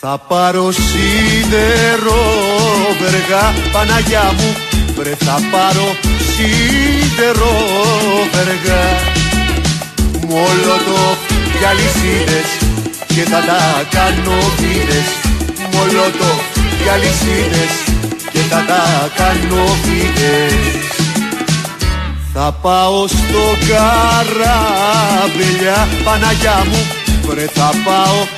Θα πάρω σίδερο βεργά Παναγιά μου. Βρε θα πάρω σίδερο βεργά. Μολότοφ και αλυσίδες και θα τα κάνω βίδες Μολότοφ και αλυσίδες και θα τα κάνω βίδες θα πάω στο καράβελια Παναγιά μου. Βρε θα πάω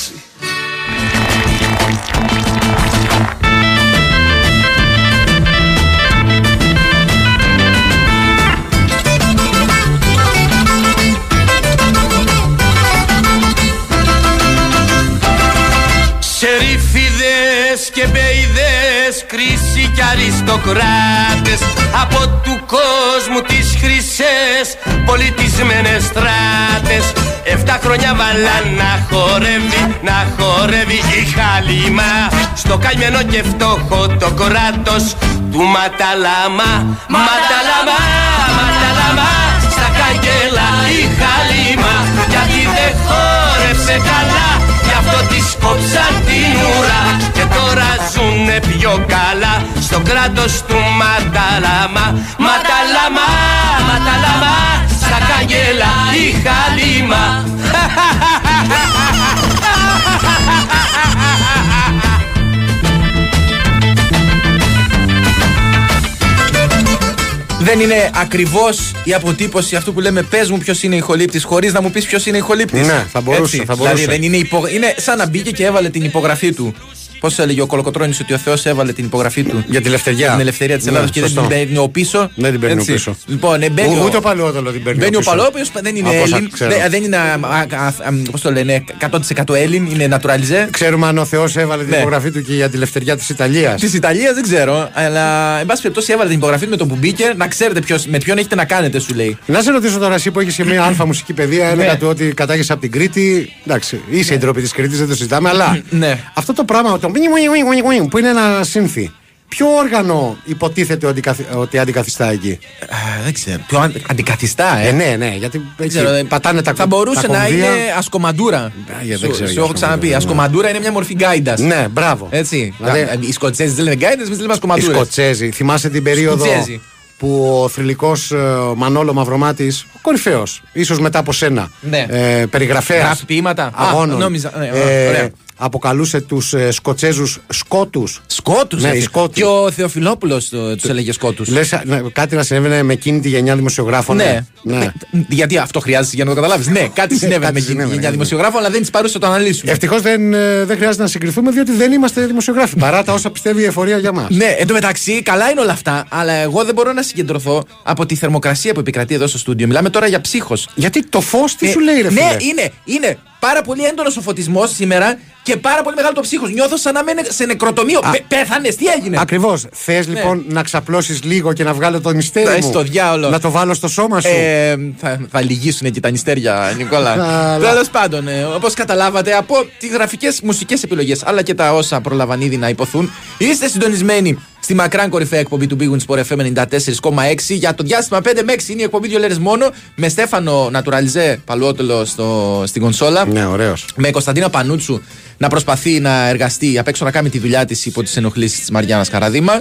και μπεϊδές Κρίση κι αριστοκράτες. Από του κόσμου τις χρυσές Πολιτισμένες στράτες. Εφτά χρόνια βάλα να χορεύει Να χορεύει η χαλίμα. Στο καημένο και φτώχο το κράτος Του Ματαλάμα. Ματαλάμα Ματαλάμα Στα καγγέλα η χαλίμα. Γιατί δεν χόρεψε καλά Γι' αυτό της κόψαν την ουρά Και τώρα ζουνε πιο καλά Στο κράτος του Ματαλάμα Ματαλάμα, Ματαλάμα Στα καγγέλα η χαλίμα Δεν είναι ακριβώς η αποτύπωση αυτού που λέμε πες μου ποιος είναι η χολύπτη, χωρίς να μου πεις ποιος είναι η χολύπτη. Ναι, θα μπορούσε, θα μπορούσε. Δηλαδή δεν είναι, υπο... είναι σαν να μπήκε και έβαλε την υπογραφή του. Πώς έλεγε ο Κολοκοτρόνη ότι ο Θεός έβαλε την υπογραφή του. Για τη ελευθερία. Την ελευθερία της Ναι, Ελλάδα και δεν σωστό. την παίρνει ο πίσω. Δεν την παίρνει Έτσι. ο πίσω. Λοιπόν, ε, μπαίνει Ο- ο- Ούτε ο παλαιόδολο την παίρνει. Μπαίνει ο πίσω. Παλό, ο οποίο δεν είναι Από όσα Έλλην. ξέρω. Δεν δεν είναι. Πώς το λένε, 100% Έλλην, είναι naturalize. Ξέρουμε αν ο Θεός έβαλε την Ναι. υπογραφή του και για τη ελευθερία της Ιταλίας. Της Ιταλίας δεν ξέρω, αλλά εν πάση περιπτώσει έβαλε την υπογραφή του με τον που μπήκε να ξέρετε ποιος, με ποιον έχετε να κάνετε, σου λέει. Να σε ρωτήσω τώρα, εσύ που έχεις και μια αλφα μουσική παιδεία, έλεγα Ναι. του ότι κατάγεσαι από την Κρήτη. Εντάξει, είσαι η ντροπή της Κρήτης, δεν το συζητάμε, αλλά Ναι. αυτό το πράγμα, το που είναι ένα σύνθη, ποιο όργανο υποτίθεται ότι, καθι- ότι αντικαθιστά εκεί; Α, δεν ξέρω. Ποιο αν- αντικαθιστά, ε; Ε, ναι, ναι, γιατί έτσι, ξέρω, ε, πατάνε τα Θα μπορούσε τα να κομβία. είναι ασκομαντούρα. για, δεν Σου- ξέρω Σου για έχω ξαναπεί. ασκομαντούρα, Ασκομαντούρα είναι μια μορφή γκάιντας. Ναι, μπράβο. Έτσι. Δηλαδή- Δηλαδή, οι Σκοτσέζοι δεν λένε γκάιντες, εμείς λέμε Οι ασκομαντούρες. Σκοτσέζοι. Θυμάσαι την περίοδο Σκοτσέζοι. που ο θρηλυκός Μανόλο Μαυρομάτης, κορυφαίος, ίσως μετά από σένα, Ναι. ε, περιγραφέας Γράφει ποίηματα. Α, αγώνων, νόμιζα, ναι, ε, ωραία. Αποκαλούσε τους ε, Σκοτσέζους σκότους. Σκότους. Ναι, οι Σκότοι. Και ο Θεοφιλόπουλος τους έλεγε σκότους. Λες κάτι να συνέβαινε με εκείνη τη γενιά δημοσιογράφων. Ναι. ναι. Ε, Γιατί αυτό χρειάζεται για να το καταλάβεις. Ναι, κάτι συνέβαινε Κάτι με εκείνη τη συνέβαινε, γενιά ναι. δημοσιογράφων, αλλά δεν τη παρούσε να το αναλύσουμε. Ευτυχώς δεν, ε, δεν χρειάζεται να συγκριθούμε διότι δεν είμαστε δημοσιογράφοι. Παρά τα όσα πιστεύει η εφορία για μας. Ναι, εν τω μεταξύ, καλά είναι όλα αυτά, αλλά εγώ δεν μπορώ να συγκεντρωθώ από τη θερμοκρασία που επικρατεί εδώ στο στούντιο. Μιλάμε τώρα για ψύχος. Γιατί το φως τι σου λέει, ρε φίλε; Ναι, είναι, είναι πάρα πολύ έντονος ο φωτισμός σήμερα και πάρα πολύ μεγάλο το ψύχος. Νιώθω σαν να είμαι σε νεκροτομείο. Πε- Πέθανε, τι έγινε; Ακριβώς. Θες λοιπόν να ξαπλώσεις λίγο και να βγάλω το νηστέρι. Ναι, μου; στο διάολο. Να το βάλω στο σώμα σου; Ε, θα, θα λυγίσουν εκεί τα νηστέρια, Νικόλα. Αλλά- Τέλος πάντων, ε, όπως καταλάβατε από τις γραφικές μουσικές επιλογές αλλά και τα όσα προλαβαν ήδη να υποθούν, είστε συντονισμένοι στη μακράν κορυφαία εκπομπή του Big Win Sport FM 94,6 για το διάστημα 5 με 6 είναι η εκπομπή δύο λέρες μόνο με Στέφανο Νατουραλιζέ Παλουότελο στο, στην κονσόλα. Ναι, ωραίος. Με Κωνσταντίνα Πανούτσου να προσπαθεί να εργαστεί απ' έξω να κάνει τη δουλειά της υπό τις ενοχλήσεις της Μαριάννας Καραδίμα.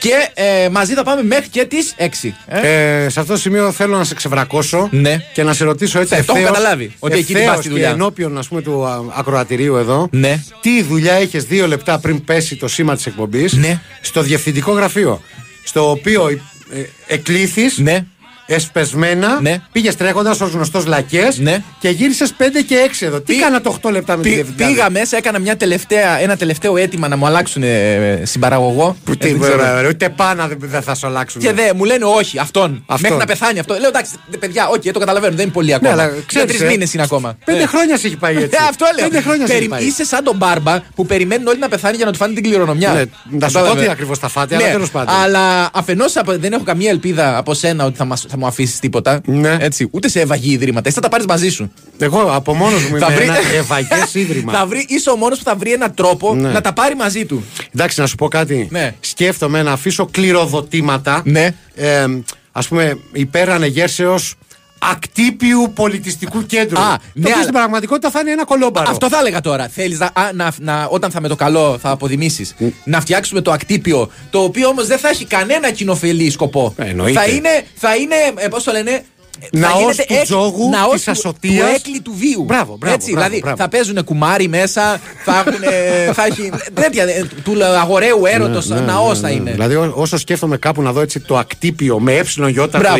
Και ε, μαζί θα πάμε μέχρι και τις 6. Ε; Ε, σε αυτό το σημείο θέλω να σε ξεβρακώσω Ναι. και να σε ρωτήσω έτσι Ναι, το έχω ευθέως- καταλάβει, ότι εκεί την ευθέως πας τη και δουλειά. ενώπιον ας πούμε, του α, ακροατηρίου εδώ, Ναι. τι δουλειά έχεις δύο λεπτά πριν πέσει το σήμα της εκπομπής Ναι. στο διευθυντικό γραφείο, στο οποίο ε, εκλήθης Ναι. Εσπεσμένα, Ναι. πήγε τρέχοντα ως γνωστός λακές Ναι. και γύρισες 5 και 6 εδώ. Τι Πή- κάνα το 8 λεπτά με τη Πή- διευθυντή. πήγα μέσα, έκανα μια τελευταία, ένα τελευταίο αίτημα να μου αλλάξουν ε, συμπαραγωγό. Που Ε, τι, δεν ξέρω. βέβαια, ρε, ούτε πάνω δεν δεν θα σου αλλάξουν. Και δε, μου λένε όχι, αυτόν. Αυτόν. Μέχρι να πεθάνει αυτό. Λέω εντάξει, δε, παιδιά, οκ, το καταλαβαίνω, δεν είναι πολύ Ναι, ακόμα. αλλά Για ξέρεις, τρεις ε, μήνες είναι ακόμα. Πέντε Ε. χρόνια σε έχει πάει έτσι. Ε, αυτό λέω. Πέντε χρόνια σε Περι- έχει πάει. Είσαι σαν τον μπάρμπα που περιμένουν όλοι να πεθάνει για να του φάνε την κληρονομιά. Ναι, να σου πω Κατάλαβε. τι ακριβώς θα φάτε, αλλά Ναι, τέλος πάντων. Αλλά αφενός δεν έχω καμία ελπίδα από σένα ότι θα, μας, θα θα μου αφήσεις τίποτα. Ναι. Έτσι, ούτε σε ευαγή ιδρύματα. Εσύ θα τα πάρεις μαζί σου. Εγώ από μόνος μου Θα είμαι βρει- ένας ευαγέ ίδρυμα. θα βρει, είσαι ο μόνος που θα βρει έναν τρόπο Ναι. να τα πάρει μαζί του. Εντάξει, να σου πω κάτι. Ναι. Σκέφτομαι να αφήσω κληροδοτήματα. Ναι. Ε, Α πούμε, υπέρ ανεγέρσεως ακτύπιου πολιτιστικού κέντρου. Α, το ναι, οποίο αλλά- στην πραγματικότητα θα είναι ένα κολόμπαρο. Αυτό θα έλεγα τώρα. Θέλεις να, α, να, να, όταν θα με το καλό θα αποδημήσεις, να φτιάξουμε το ακτύπιο, το οποίο όμως δεν θα έχει κανένα κοινοφελή σκοπό. Ε, εννοείται. θα είναι, θα είναι ε, πώς το λένε, θα Ναός γίνεται του έκ- τζόγου, ναός της του- ασωτείας. Του έκλη του βίου. Μπράβο, μπράβο, Έτσι, μπράβο, δηλαδή μπράβο. θα παίζουν κουμάρι μέσα, θα, έχουν, θα έχει. τέτοια. ε, του αγοραίου έρωτος, Ναι, ναι, ναός ναι, θα ναι. είναι. Δηλαδή, ό- όσο σκέφτομαι κάπου να δω έτσι το ακτύπιο με ε γιώτα Μπράβο.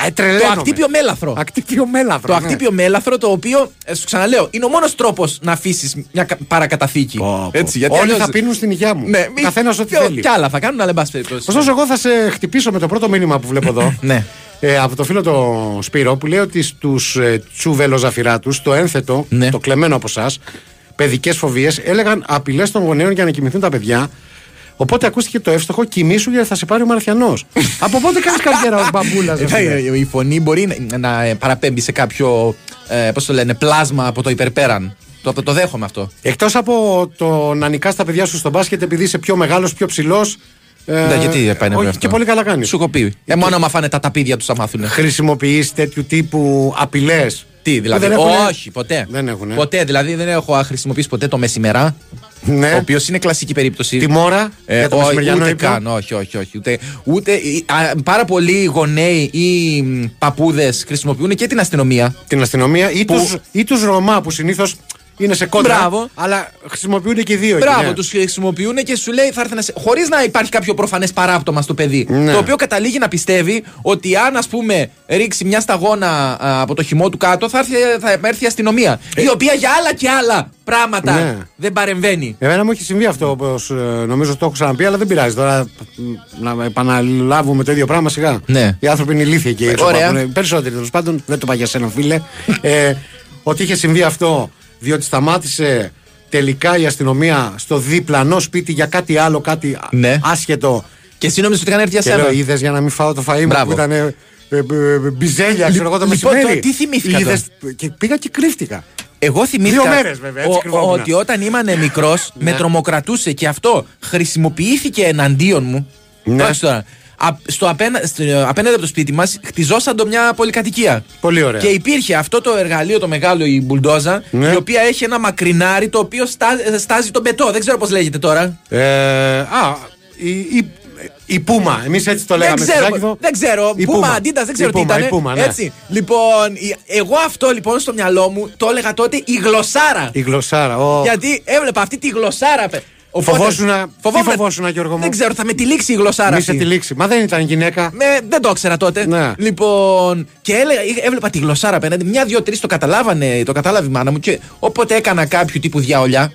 Το ε, το τρελαίνομαι. ακτύπιο μέλαθρο. Ακτύπιο μέλαθρο. Το ναι. ακτύπιο μέλαθρο, το οποίο, ε, σου ξαναλέω, είναι ο μόνος τρόπος να αφήσεις μια κα- παρακαταθήκη. Πω, πω. Έτσι, γιατί Όλοι αλλιώς- θα πίνουν στην υγειά μου. Ναι, μη- Καθένας ό,τι και- θέλει. Κι άλλα θα κάνουν, αλλά εν πάση περιπτώσει. Ωστόσο, εγώ θα σε χτυπήσω με το πρώτο μήνυμα που βλέπω εδώ. Ναι. Ε, από το φίλο το Σπύρο που λέει ότι στους ε, τσουβελοζαφυράτου, το ένθετο, Ναι. το κλεμμένο από εσάς, παιδικές φοβίες, έλεγαν απειλές των γονέων για να κοιμηθούν τα παιδιά. Οπότε ακούστηκε το εύστοχο κοιμήσου γιατί θα σε πάρει ο Μαρθιανό. από πότε κάνεις καριέρα ως μπαμπούλας, Ε, η φωνή μπορεί να, να ε, παραπέμπει σε κάποιο ε, πώς το λένε, πλάσμα από το υπερπέραν. Το, το δέχομαι αυτό. Εκτός από το να νικάς τα παιδιά σου στο μπάσκετ επειδή είσαι πιο μεγάλος, πιο ψηλός. Ε, Ναι, γιατί πάει να όχι, αυτό. και πολύ καλά κάνεις. Σου έχω πει. Ε, μόνο άμα φάνε τα ταπίδια τους θα μάθουν. Χρησιμοποιείς τέτοιου τύπου απειλές. Τι, δηλαδή. Όχι, ποτέ. Δεν έχουνε. Ποτέ, δηλαδή δεν έχω χρησιμοποιήσει ποτέ το μεσημερά. Ναι. Ο οποίος είναι κλασική περίπτωση. Τη μόρα Ε, για το όχι, μεσημεριανό ούτε ύπνο; καν, όχι, όχι, όχι. Ούτε, ούτε, α, πάρα πολλοί γονέοι ή παππούδες χρησιμοποιούν και την αστυνομία. Την αστυνομία ή Που- τους, ή τους Ρωμά που συνήθως είναι σε κόντρα. Μπράβο. Αλλά χρησιμοποιούνται και οι δύο. εκεί, Μπράβο, ναι. τους χρησιμοποιούν και σου λέει θα έρθει να σε. Χωρίς να υπάρχει κάποιο προφανές παράπτωμα στο παιδί. Ναι. Το οποίο καταλήγει να πιστεύει ότι αν, ας πούμε, ρίξει μια σταγόνα α, από το χυμό του κάτω, θα έρθει, θα έρθει η αστυνομία. Η οποία για άλλα και άλλα πράγματα Ε. Ναι. δεν παρεμβαίνει. Εμένα μου έχει συμβεί αυτό όπως νομίζω το έχω ξαναπεί, αλλά δεν πειράζει τώρα μ, να επαναλάβουμε το ίδιο πράγμα σιγά. Ναι. Οι άνθρωποι είναι ηλίθιοι και έξω. Ωραία. υπάρχουν. Περισσότεροι τέλος πάντων, δεν το είπα για σένα, φίλε. ε, ότι είχε συμβεί αυτό διότι σταμάτησε τελικά η αστυνομία στο διπλανό σπίτι για κάτι άλλο, κάτι Ναι. άσχετο. Και εσύ νόμιζες ότι είχαν έρθει για Και σένα; λέω, είδες για να μην φάω το φαΐ μου Μπράβο. που ήταν ε, ε, ε, ε, μπιζέλια, ξέρω εγώ το λοιπόν, μεσημέρι. το- τι θυμήθηκα Είδες, και πήγα και κρύφτηκα. Εγώ θυμήθηκα Δύο μέρες, βέβαια, έτσι ο- κρυβόμουν. ότι όταν ήμουν μικρός με Ναι. τρομοκρατούσε και αυτό χρησιμοποιήθηκε εναντίον μου. Ναι. Πρόσεξε τώρα. Α- στο απένα, στο, απέναντι από το σπίτι μας χτιζόσαν το μια πολυκατοικία. Πολύ ωραία. Και υπήρχε αυτό το εργαλείο το μεγάλο, η μπουλντόζα, Ναι. η οποία έχει ένα μακρινάρι το οποίο στά- στάζει τον πετό. Δεν ξέρω πώς λέγεται τώρα. Ε, α, η, η, η Πούμα. Εμείς έτσι το λέγαμε. δεν στη ξέρω, Ζάκηδο. δεν ξέρω. Η Πούμα, Πούμα. αντίτα, δεν ξέρω Η τι Πούμα, ήταν. η Πούμα, ναι. Έτσι. Λοιπόν, η- εγώ αυτό λοιπόν στο μυαλό μου το έλεγα τότε η γλωσσάρα. Η γλωσσάρα. Ο... Γιατί έβλεπα αυτή τη γλωσσάρα. Παι. Οπότε- Φοβόσουνα- φοβόμουν- τι φοβόσουνα, Γιώργο μου; Δεν ξέρω, θα με τυλίξει η γλωσσάρα Μη αυτή. σε τυλίξει. Μα δεν ήταν γυναίκα. Με, δεν το ήξερα τότε. Ναι. Λοιπόν, και έλεγα, έβλεπα τη γλωσσάρα απέναντι. Μια, δύο, τρεις το καταλάβανε, το κατάλαβε η μάνα μου. Και όποτε έκανα κάποιο τύπου διαολιά,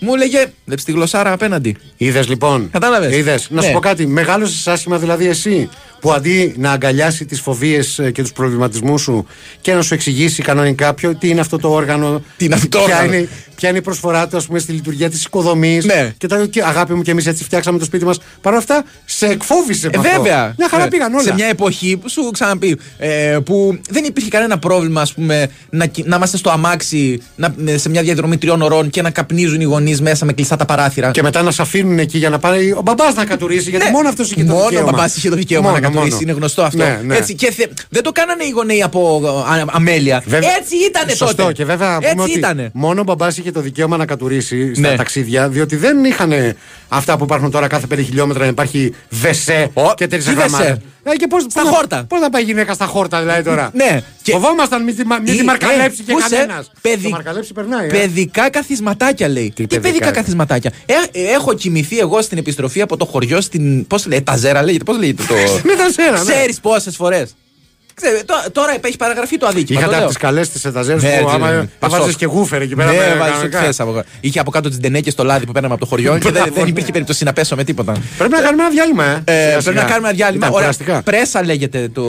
μου έλεγε Βλέπεις τη γλωσσάρα απέναντι. Είδες λοιπόν; Κατάλαβες; Είδες. Να σου Ναι. πω κάτι. Μεγάλωσες άσχημα δηλαδή εσύ. Που αντί να αγκαλιάσει τις φοβίες και τους προβληματισμούς σου και να σου εξηγήσει κανονικά ποιο, τι είναι αυτό το όργανο. Τι είναι αυτό το ποια όργανο. Είναι, ποια είναι η προσφορά του, ας πούμε, στη λειτουργία της οικοδομής. Ναι. Και, τα, και αγάπη μου και εμείς έτσι φτιάξαμε το σπίτι μας. Παρ' όλα αυτά, σε εκφόβησε Ε, με αυτό. βέβαια. Μια χαρά Ε, πήγαν όλα. Σε μια εποχή που σου ξαναπεί ε, που δεν υπήρχε κανένα πρόβλημα ας πούμε, να, κοι- να είμαστε στο αμάξι να, ε, σε μια διαδρομή τριών ωρών και να καπνίζουν οι γονείς μέσα με κλειστά τα παράθυρα. Και μετά να σε αφήνουν εκεί για να πάρει ο μπαμπάς να κατουρίσει. Γιατί Ναι. μόνο αυτός είχε το Μόνο δικαίωμα. ο μπαμπάς είχε το δικαίωμα Μόνο, να κατουρίσει, μόνο. είναι γνωστό αυτό. Ναι, ναι. Έτσι, και θε- δεν το κάνανε οι γονέοι από α, αμέλεια. Βέβαια- Έτσι ήτανε Σωστό. τότε. Και βέβαια να πούμε Έτσι ότι ήτανε. μόνο ο μπαμπάς είχε το δικαίωμα να κατουρίσει στα Ναι. ταξίδια, διότι δεν είχαν αυτά που υπάρχουν τώρα κάθε 5 χιλιόμετρα να υπάρχει βεσέ Ω, και τέτοιε τι βεσέ; Ε, και πώς, Στα πώς να- χόρτα. Πώς να πάει η γυναίκα στα χόρτα, δηλαδή τώρα; Ναι. Και- Φοβόμασταν μην τη, μα- μην Ή- τη μαρκαλέψει ε, και πούσε, κανένας. παιδι- Το μαρκαλέψει περνάει. ε. Παιδικά καθισματάκια λέει. Τι, παιδικά, παιδικά ρε. καθισματάκια; Ε, ε, έχω κοιμηθεί εγώ στην επιστροφή από το χωριό στην. Πώς λέγεται, Ταζέρα λέγεται, πώς λέγεται το. Με τα σέρα, ναι. Ξέρεις πόσες φορές. Τώρα έχει παραγραφεί το αδίκημα. Είχατε το λέω. από τις καλές τη εταζέρε Ναι, που ναι, ναι. άμα Πασόκ. έβαζες και γούφερ εκεί πέρα. Ναι, με- βάζεις ό,τι κανονικά. θες από- Είχε από κάτω τις ντενέκε στο λάδι που παίρναμε από το χωριό και δεν, δεν υπήρχε περίπτωση να πέσω με τίποτα. Πρέπει να κάνουμε ένα διάλειμμα, ε. Ε, Σιγά, πρέπει σιγά. να κάνουμε ένα διάλειμμα. Ήταν Ωραία. κουραστικά. Πρέσα λέγεται το.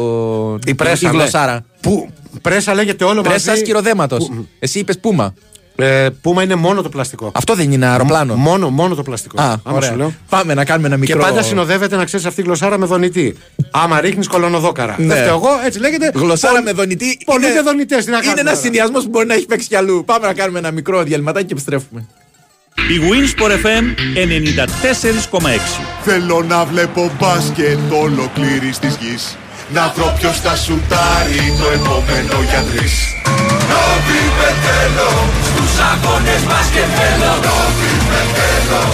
Η πρέσα, η ναι. γλωσσάρα. Που, πρέσα λέγεται όλο Πρέσα μαζί. σκυροδέματος. Εσύ είπες πούμα. Ε, Πούμα είναι μόνο το πλαστικό. Αυτό δεν είναι αεροπλάνο. Μόνο, μόνο το πλαστικό. Α, Άμα ωραία. σου λέω. Πάμε να κάνουμε ένα Και μικρό. πάντα συνοδεύεται να ξέρεις αυτή η γλωσσάρα με δονητή. Άμα ρίχνεις κολονοδόκαρα. Ναι. Δεν φταίω εγώ, έτσι λέγεται. Γλωσσάρα Πολλ- με δονητή. Πολλοί είναι- και δονητές. Τι να Είναι κάνουμε ένας τώρα. συνδυασμός που μπορεί να έχει παίξει κι αλλού. Πάμε να κάνουμε ένα μικρό διαλυματάκι και επιστρέφουμε. Η Winsport FM 94,6. Θέλω να βλέπω μπάσκετ ολοκλήρης της γης Να βρω ποιος θα σουτάρει το επόμενο για τρεις Νόβι θέλω στους αγώνες μπάσκετ θέλω Νόβι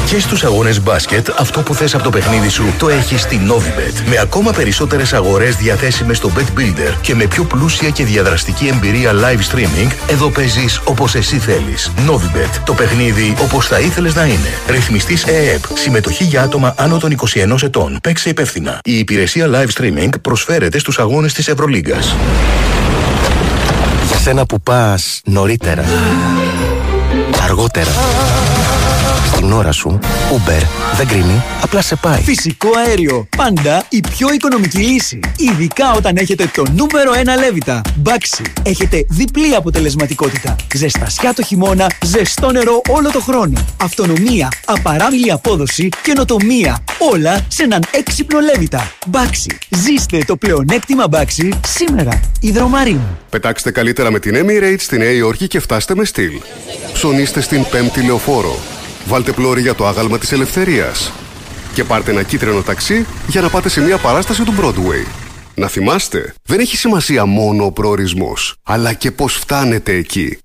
Και στους αγώνες μπάσκετ, αυτό που θες από το παιχνίδι σου το έχεις στη Novibet. Με ακόμα περισσότερες αγορές διαθέσιμες στο Bet Builder και με πιο πλούσια και διαδραστική εμπειρία live streaming, εδώ παίζεις όπως εσύ θέλεις. Novibet. Το παιχνίδι όπως θα ήθελες να είναι. Ρυθμιστής ΕΕΠ. Συμμετοχή για άτομα άνω των 21 ετών. Παίξε υπεύθυνα. Η υπηρεσία live streaming προσφέρεται στους αγώνες της Ευρωλίγκας. Για σένα που πας νωρίτερα, 다르고 때론 στην ώρα σου, Uber δεν κρίνει, απλά σε πάει. Φυσικό αέριο. Πάντα η πιο οικονομική λύση. Ειδικά όταν έχετε το νούμερο 1 λέβητα. Baxi. Έχετε διπλή αποτελεσματικότητα. Ζεστασιά το χειμώνα, ζεστό νερό όλο το χρόνο. Αυτονομία, απαράμιλη απόδοση, καινοτομία. Όλα σε έναν έξυπνο λέβητα. Baxi. Ζήστε το πλεονέκτημα Baxi σήμερα. Ιδρομαρίν. Πετάξτε καλύτερα με την Emirates στη Νέα Υόρκη και φτάστε με στυλ. Ψωνίστε στην πέμπτη λεωφόρο. Βάλτε πλώρη για το άγαλμα της ελευθερίας. Και πάρτε ένα κίτρινο ταξί για να πάτε σε μια παράσταση του Broadway. Να θυμάστε, δεν έχει σημασία μόνο ο προορισμός, αλλά και πώς φτάνετε εκεί.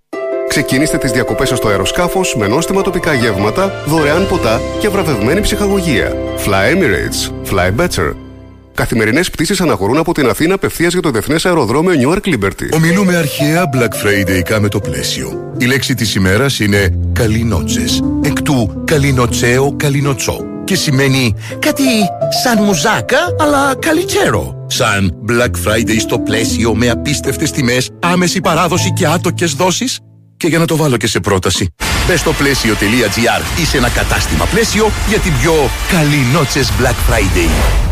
Ξεκινήστε τις διακοπές σας στο αεροσκάφος με νόστιμα τοπικά γεύματα, δωρεάν ποτά και βραβευμένη ψυχαγωγία. Fly Emirates. Fly better. Καθημερινές πτήσεις αναχωρούν από την Αθήνα απευθείας για το Διεθνές Αεροδρόμιο Newark Liberty. Ομιλούμε αρχαία Black Friday με το πλαίσιο. Η λέξη της ημέρας είναι «καλινότσες». Εκ του «καλινοτσέο καλινοτσό». Και σημαίνει κάτι σαν μουζάκα, αλλά καλιτσέρο. Σαν Black Friday στο πλαίσιο με απίστευτες τιμές, άμεση παράδοση και άτοκες δόσεις. Και για να το βάλω και σε πρόταση, μπες στο πλαίσιο.gr ή σε ένα κατάστημα πλαίσιο για την πιο καλινότσες Black Friday.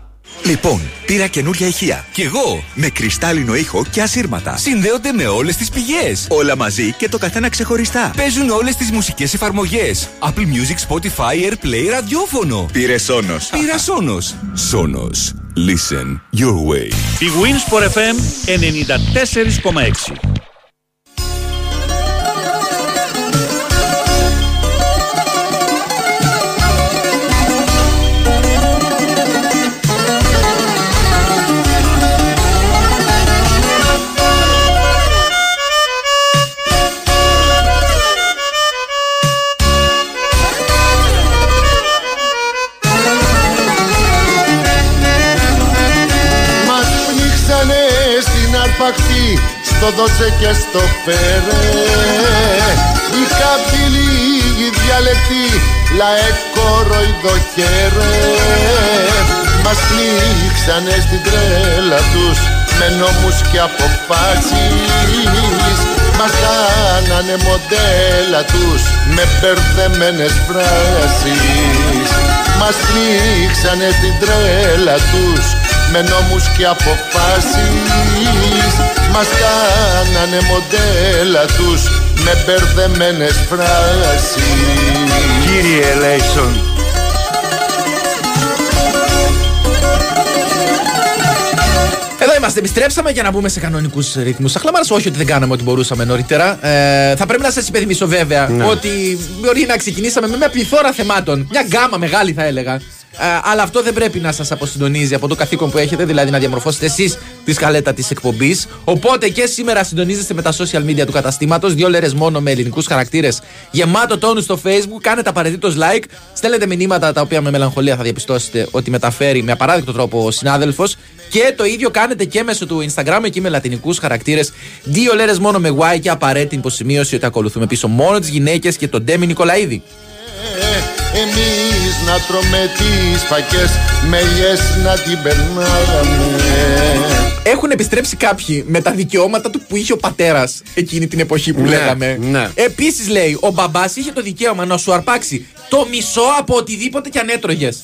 Λοιπόν, πήρα καινούρια ηχεία. Κι εγώ, με κρυστάλλινο ήχο και ασύρματα. Συνδέονται με όλες τις πηγές. Όλα μαζί και το καθένα ξεχωριστά. Παίζουν όλες τις μουσικές εφαρμογές. Apple Music, Spotify, Airplay, ραδιόφωνο. Πήρε Σόνο. Πήρα Σόνο. Σόνο. Listen your way. Η Winsport FM 94,6. Δώσε και στο φέρε. Η καπηλή η διαλεκτή Λαέκο ροϊδοκέρε Μας πνίξανε στην τρέλα τους Με νόμους και αποφάσεις. Μας κάνανε μοντέλα τους Με μπερδεμένες φράσεις. Μας πνίξανε στην τρέλα τους με νόμους και αποφάσεις Μας κάνανε μοντέλα τους με μπερδεμένες φράσεις Κύριε Λέισον, Εδώ είμαστε, επιστρέψαμε για να μπούμε σε κανονικούς ρυθμούς. Αχλαμάρα, όχι ότι δεν κάναμε ό,τι μπορούσαμε νωρίτερα. Ε, θα πρέπει να σας υπενθυμίσω βέβαια Ναι. ότι μπορεί να ξεκινήσαμε με μια πληθώρα θεμάτων. Μια γκάμα μεγάλη θα έλεγα. Ε, αλλά αυτό δεν πρέπει να σας αποσυντονίζει από το καθήκον που έχετε, δηλαδή να διαμορφώσετε εσείς τη σκαλέτα της εκπομπής. Οπότε και σήμερα συντονίζεστε με τα social media του καταστήματος. Δύο λέρες μόνο με ελληνικούς χαρακτήρες. Γεμάτο τόνους στο Facebook. Κάνετε απαραίτητος like. Στέλνετε μηνύματα τα οποία με μελαγχολία θα διαπιστώσετε ότι μεταφέρει με απαράδεκτο τρόπο ο συνάδελφος. Και το ίδιο κάνετε και μέσω του Instagram εκεί με λατινικούς χαρακτήρες. Δύο λέρες μόνο με Y και απαραίτητη υποσημείωση ότι ακολουθούμε πίσω μόνο τις γυναίκες και τον Ντέμι Νικολαίδη. Εμείς να τρώμε τις φακές Μελιές να την περνάγαμε Έχουν επιστρέψει κάποιοι με τα δικαιώματα του που είχε ο πατέρας εκείνη την εποχή που Ναι, λέγαμε. ναι. Επίσης λέει, ο μπαμπάς είχε το δικαίωμα να σου αρπάξει το μισό από οτιδήποτε κι αν έτρωγες.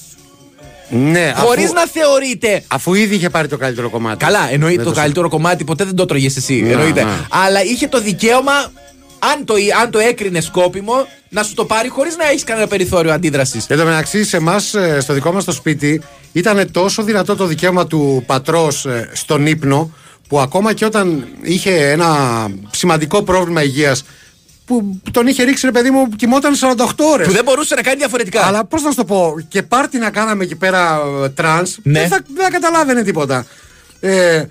Ναι, Χωρίς αφού- να θεωρείται. Αφού ήδη είχε πάρει το καλύτερο κομμάτι. Καλά, εννοείται Δεν το το καλύτερο κομμάτι ποτέ δεν το τρώγες εσύ. Ναι, εννοείται. ναι. Αλλά είχε το δικαίωμα, αν το, αν το έκρινε σκόπιμο, να σου το πάρει χωρίς να έχεις κανένα περιθώριο αντίδρασης. Εν τω μεταξύ, σε εμάς, στο δικό μας το σπίτι, ήταν τόσο δυνατό το δικαίωμα του πατρός στον ύπνο, που ακόμα και όταν είχε ένα σημαντικό πρόβλημα υγείας, που τον είχε ρίξει ρε παιδί μου, κοιμόταν 48 ώρες. Που δεν μπορούσε να κάνει διαφορετικά. Αλλά πώς να σου το πω, και πάρτι να κάναμε εκεί πέρα ε, trance, Ναι. δεν, θα, δεν θα καταλάβαινε τίποτα. Ε,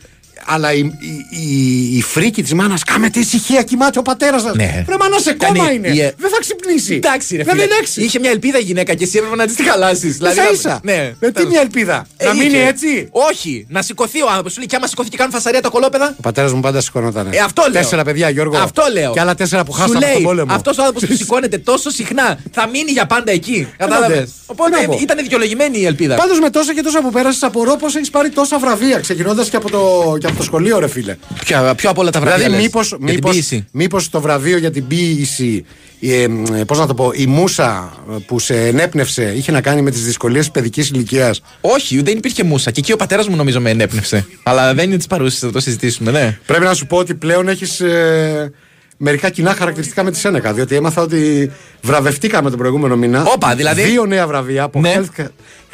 αλλά η, η, η, η φρίκη της μάνας, κάμε τη ησυχία, κοιμάται ο πατέρας σας. Ναι. Ρε μάνα σε κόμμα Κάνει- είναι. η- ε- Δεν θα ξυπνήσει. Εντάξει, ρε Δεν φίλε. είναι έξι. Είχε μια ελπίδα η γυναίκα και εσύ έπρεπε να της τη χαλάσεις. Ίσα ίσα. Ναι. Ε, τι μια ελπίδα. Ε, να μείνει είχε. έτσι; Όχι, να σηκωθεί ο άνθρωπος. Σου λέει και άμα σηκωθεί και κάνουν φασαρία τα κολόπεδα. Ο πατέρας μου πάντα σηκωνόταν. Ε, αυτό λέω. Τέσσερα παιδιά, Γιώργο. Αυτό λέω. Και άλλα τέσσερα που Σου χάσαμε λέει, στον πόλεμο. Αυτός ο άνθρωπος που σηκώνεται τόσο συχνά θα μείνει για πάντα εκεί. Κατάλαβε. Κατάλαβες. Οπότε Τι να πω. ήταν δικαιολογημένη η ελπίδα. Πάντως με τόσα και τόσα που πέρασες, απορώ πώ έχεις πάρει τόσα βραβεία. Ξεκινώντας και, από το- και από το σχολείο, ρε φίλε. Ποια, ποιο από όλα τα βραβεία. Δηλαδή, λες; μήπω Για την ποίηση. μήπως το βραβείο για την ποίηση, ε, ε, πώς να το πω, η μουσα που σε ενέπνευσε είχε να κάνει με τις δυσκολίες παιδικής ηλικίας; Όχι, δεν υπήρχε μουσα. Και εκεί ο πατέρας μου νομίζω με ενέπνευσε. Αλλά δεν είναι της παρούσης, θα το συζητήσουμε, ναι. Πρέπει να σου πω ότι πλέον έχεις ε, μερικά κοινά χαρακτηριστικά με τη Σένεκα. Διότι έμαθα ότι βραβευτήκαμε τον προηγούμενο μήνα. Όπα, δηλαδή. Δύο νέα βραβεία από Ναι. Health,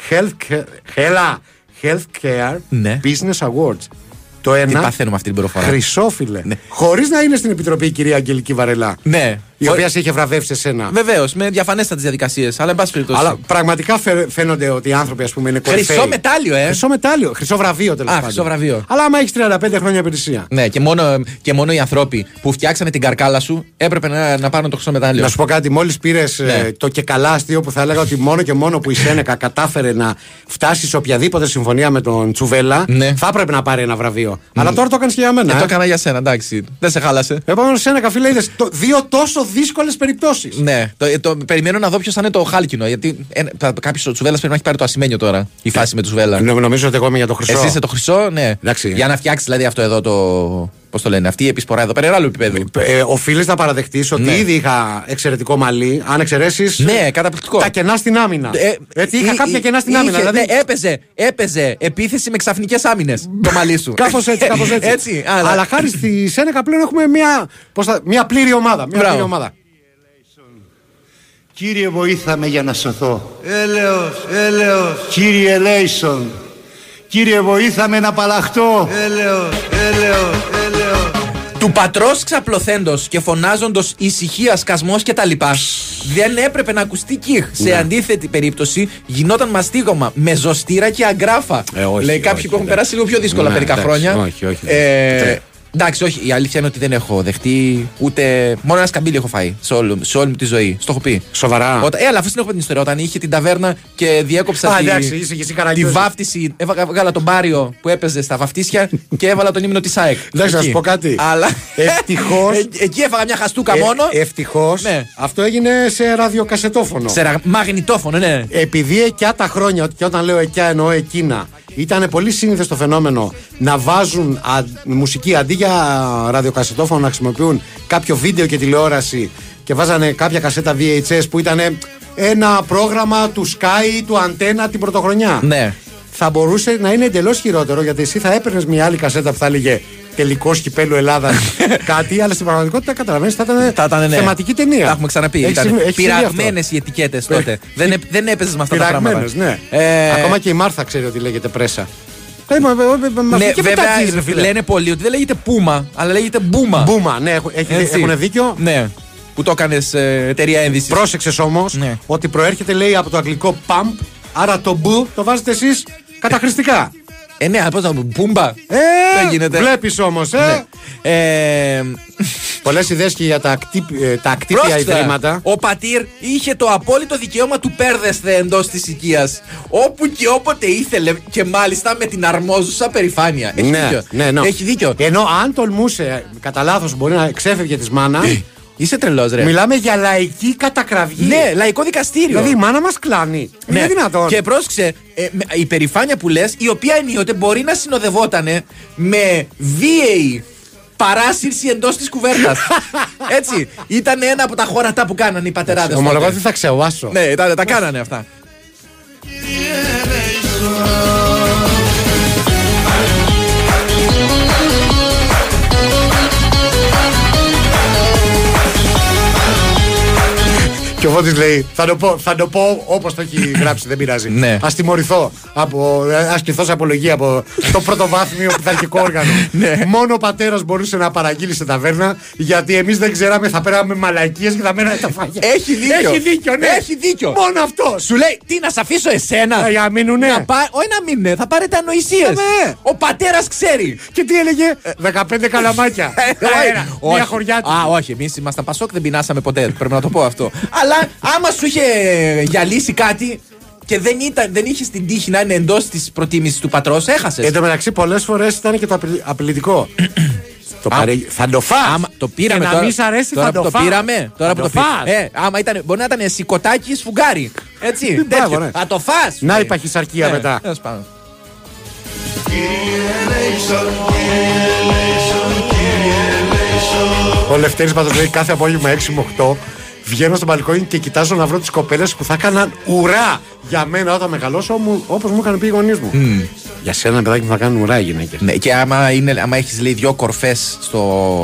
health, Hello, Healthcare Ναι. Business Awards. Το Τι ένα. παθαίνουμε αυτή την προφορά. Χρυσόφιλε. Ναι. Χωρίς να είναι στην επιτροπή η κυρία Αγγελική Βαρελά. Ναι. Η οποία σε είχε βραβεύσει εσένα. Βεβαίως, με διαφανέστατες διαδικασίες. Αλλά εν πάση περιπτώσει. Αλλά πραγματικά φαι- φαίνονται ότι οι άνθρωποι, ας πούμε, είναι κορυφαίοι. Χρυσό μετάλλιο, ε. Χρυσό μετάλλιο. Χρυσό βραβείο τέλος Α, πάντων. χρυσό βραβείο. Αλλά άμα έχεις 35 χρόνια υπηρεσία. Ναι, και μόνο, και μόνο οι άνθρωποι που φτιάξανε την καρκάλα σου έπρεπε να, να πάρουν το χρυσό μετάλλιο. Να σου πω κάτι, μόλις πήρες Ναι. το και καλά αστείο που θα έλεγα ότι μόνο και μόνο που η Σένεκα κατάφερε να φτάσει σε οποιαδήποτε συμφωνία με τον Τσουβέλα, Ναι. θα έπρεπε να πάρει ένα βραβείο. Αλλά τώρα το έκανες και για μένα. Και ε. το έκανα για σένα, εντάξει. Δεν σε χάλασε. Επομένω, Σένεκα, φίλε, είδες δύο τόσο δύσκολες περιπτώσεις. Ναι, το, το, περιμένω να δω ποιος θα είναι το χάλκινο. Γιατί κάποιος ο Τσουβέλλα πρέπει να έχει πάρει το ασημένιο τώρα. Η φάση με του Τσουβέλλα. Νο- Νομίζω ότι εγώ είμαι για το χρυσό. Εσύ είσαι το χρυσό, ναι. Εντάξει. Για να φτιάξεις δηλαδή αυτό εδώ το. Πώς το λένε, αυτή η επισπορά εδώ πέρα είναι άλλο επίπεδο. Ε, οφείλεις να παραδεχτείς ότι Ναι. ήδη είχα εξαιρετικό μαλλί. Αν εξαιρέσεις. Ναι, καταπληκτικό. Τα κενά στην άμυνα. Ε, Έτσι είχα εί- κάποια εί- κενά στην είχε, άμυνα. Δηλαδή. ναι, έπαιζε, έπαιζε επίθεση με ξαφνικές άμυνες το μαλλί σου. Κάπως έτσι, κάπως έτσι. έτσι αλλά, Αλλά χάρη στη Σένεκα πλέον έχουμε μια, πώς θα- μια πλήρη ομάδα. Μια Μπράβο. πλήρη ομάδα. Κύριε βοήθαμε για να σωθώ. Έλεος, έλεος, Κύριε Λέισον. Κύριε βοήθαμε να απαλλαχτώ. έλεος, έλεος, έλεος. Του πατρός ξαπλωθέντος και φωνάζοντος ησυχίας, σκασμό κτλ. Δεν έπρεπε να ακουστεί κιχ. Ναι. Σε αντίθετη περίπτωση γινόταν μαστίγωμα με ζωστήρα και αγκράφα. Ε, όχι, Λέει κάποιοι όχι, που έχουν ναι. περάσει λίγο πιο δύσκολα Ναι, μερικά εντάξει, χρόνια. όχι, όχι, Ε, δεν. Εντάξει, όχι. Η αλήθεια είναι ότι δεν έχω δεχτεί ούτε. Μόνο ένα σκαμπίλι έχω φάει σε, όλη- σε όλη μου τη ζωή. Στο έχω πει. Σοβαρά. Όταν, ε, αλλά αφού την έχω πει την ιστορία. Όταν είχε την ταβέρνα και διέκοψα Α, τη, εντάξει, είσαι και εσύ τη καραγκιόζης. βάφτιση. Έβα- Έβγαλα τον μπάριο που έπαιζε στα βαφτίσια και έβαλα τον ύμνο της ΑΕΚ. Εντάξει, να σου Εκεί. πω κάτι. Αλλά. Ευτυχώς- Ε, εκεί έφαγα μια χαστούκα Ε, μόνο. Ευτυχώς. Ναι. Αυτό έγινε σε ραδιοκασετόφωνο. Σε ρα- μαγνητόφωνο, ναι. Επειδή εκιά τα χρόνια, και όταν λέω εκιά εννοώ εκείνα, ήταν πολύ σύνηθες το φαινόμενο να βάζουν α, μουσική αντί για ραδιοκασετόφωνο να χρησιμοποιούν κάποιο βίντεο και τηλεόραση και βάζανε κάποια κασέτα VHS που ήταν ένα πρόγραμμα του Sky ή του Αντένα την πρωτοχρονιά. Ναι. Θα μπορούσε να είναι εντελώς χειρότερο γιατί εσύ θα έπαιρνες μια άλλη κασέτα που θα έλεγε τελικό κυπέλου Ελλάδας κάτι, αλλά στην πραγματικότητα καταλαβαίνεις θα ήταν, Θα ήταν, ναι. θεματική ταινία. Τα έχουμε ξαναπεί. Έχεις Ήταν συμβεί- έχεις συμβεί αυτό. πειραγμένες οι ετικέτες τότε. δεν, έ- δεν έπαιζες με αυτά τα πράγματα. Πειραγμένες, ναι. Ε, Ακόμα και η Μάρθα ξέρει ότι λέγεται πρέσα. Ε, μα- μα- μα- μα- ναι, και βέβαια μετά τι, ρε φίλε; λένε πολλοί ότι δεν λέγεται πούμα, αλλά λέγεται μπούμα. Μπούμα, ναι, έχουν, έχει- Έτσι. έχουν δίκιο. Ναι. Που το έκανες εταιρεία ένδυσης. Πρόσεξες όμως Ναι. ότι προέρχεται λέει από το αγγλικό pump Άρα το μπου το βάζετε εσείς καταχρηστικά. Ε, ναι, πώς να πω, πούμπα. Ε, Δεν γίνεται. Βλέπεις όμως, ε. Ναι. Ε, Πολλές ιδέες και για τα, ακτή, ε, τα ακτύπια πρόσεξε, ιδρύματα. Ο πατήρ είχε το απόλυτο δικαίωμα του πέρδεσθε εντός της οικίας. Όπου και όποτε ήθελε και μάλιστα με την αρμόζουσα περηφάνεια. Έχει δίκιο. ναι, ναι. Έχει δίκιο. Ενώ αν τολμούσε, κατά λάθος μπορεί να ξέφευγε της μάνας. Είσαι τρελός, ρε. Μιλάμε για λαϊκή κατακραυγή. Ναι, λαϊκό δικαστήριο. Δηλαδή η μάνα μας κλάνει. Ναι. Είναι δυνατόν. Και πρόσεξε, ε, με- η περηφάνεια που λες, η οποία ενίοτε μπορεί να συνοδευόταν με βίαιη παράσυρση εντός της κουβέρτα. Έτσι. Ήταν ένα από τα χώρατα που κάνανε οι πατεράδες. Ομολογώ ότι θα ξεωάσω. Ναι, τα, τα κάνανε αυτά. Και ο Βόντης λέει: Θα το πω, θα το πω όπως το έχει γράψει, δεν πειράζει. Ναι. Α τιμωρηθώ από. Α κληθώ σε απολογία από το πρωτοβάθμιο πειθαρχικό όργανος. Ναι. Μόνο ο πατέρας μπορούσε να παραγγείλει σε ταβέρνα γιατί εμείς δεν ξέραμε, θα πέραμε μαλακίες και θα μέναμε τα φάγια. Έχει δίκιο. Έχει δίκιο, ναι. Έχει δίκιο. Μόνο αυτός. Σου λέει, τι να σε αφήσω εσένα; Ε, Για να μείνουνε. Να πά... Όχι να μείνουνε, θα πάρετε ανοησίες. Ναι. Ο πατέρας ξέρει. Και τι έλεγε, 15 καλαμάκια. Ε, Αέρα, όχι. Μια χωριά του. Α, όχι, εμείς ήμασταν Πασόκ, δεν πεινάσαμε ποτέ. Πρέπει να το πω αυτό. Αλλά άμα σου είχε γυαλίσει κάτι και δεν, ήταν, δεν είχε την τύχη να είναι εντός της προτίμησης του πατρός, έχασες. Εν τω μεταξύ, πολλές φορές ήταν και το απειλη- απειλητικό. το Α, παρέ... Θα το φας. Άμα το πήραμε Και να τώρα. μην σ' αρέσει, τώρα θα που το το φας. πήραμε. Τώρα Θα που το το πήραμε. φας. Ε, άμα ήταν, μπορεί να ήταν σηκωτάκι σφουγγάρι. Έτσι. Μπράβο, τέτοιο. ναι. Θα το φας. Να λέει. η παχυσαρκία Ε, μετά. τέλος πάντων. Ο Λευτέρης πάντως λέει κάθε απόγευμα 6 με 8 Βγαίνω στο μπαλκόνι και κοιτάζω να βρω τις κοπέλες που θα έκαναν ουρά για μένα όταν μεγαλώσω μου, όπως μου είχαν πει οι γονείς μου. Για σένα παιδάκι μου θα κάνουν ουρά οι γυναίκες. Ναι, και άμα, είναι, άμα έχεις λέει δύο κορφές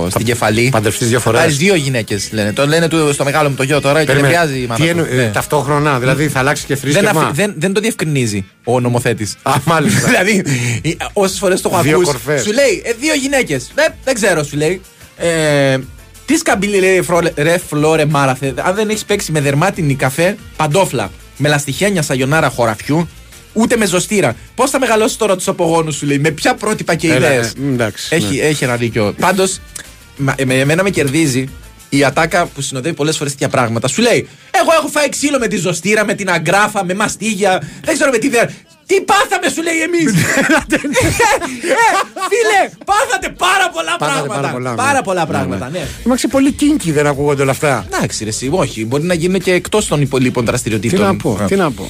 στην κεφαλή. παντρευτείς δύο φορές. Θα πάρεις δύο γυναίκες λένε. Το λένε του, στο μεγάλο μου το γιο τώρα και Περίμενε. νευριάζει η μάνα. Τι του. εννο- ε, Ναι. ταυτόχρονα, δηλαδή θα αλλάξεις και δεν, θρήσκευμα. αφη- δεν, δεν το διευκρινίζει ο νομοθέτης. Α, μάλιστα. δηλαδή, όσες φορές το έχω Δύο ακούσει. κορφές. Σου λέει ε, δύο γυναίκες. δεν ξέρω, σου λέει. Ε, τι σκαμπίλι λέει φρόλε- ρε φλόρε μάραθε. Αν δεν έχεις παίξει με δερμάτινη καφέ, παντόφλα. Με λαστιχένια σαγιονάρα χωραφιού, ούτε με ζωστήρα. Πώς θα μεγαλώσεις τώρα τους απογόνους σου, λέει, με ποια πρότυπα και Έλα, ιδέες; ε, εντάξει, Έχει, ναι. έχει ένα δίκιο. Πάντως, εμένα με κερδίζει η ατάκα που συνοδεύει πολλές φορές τέτοια πράγματα. Σου λέει, Εγώ έχω φάει ξύλο με τη ζωστήρα, με την αγκράφα, με μαστίγια. Δεν ξέρω με τι δεν. Τι πάθαμε, σου λέει εμείς; Φίλε, πάθατε πάρα πολλά Πάθατε πράγματα. πάρα πολλά, ναι. Πάρα πολλά Ναι, πράγματα, ναι. ναι. Είμαστε πολύ κίνκι δεν ακούγονται όλα αυτά. Εντάξει, ρε, εσύ, όχι. Μπορεί να γίνουν και εκτός των υπολείπων Τι δραστηριοτήτων. να πω, τι να πω.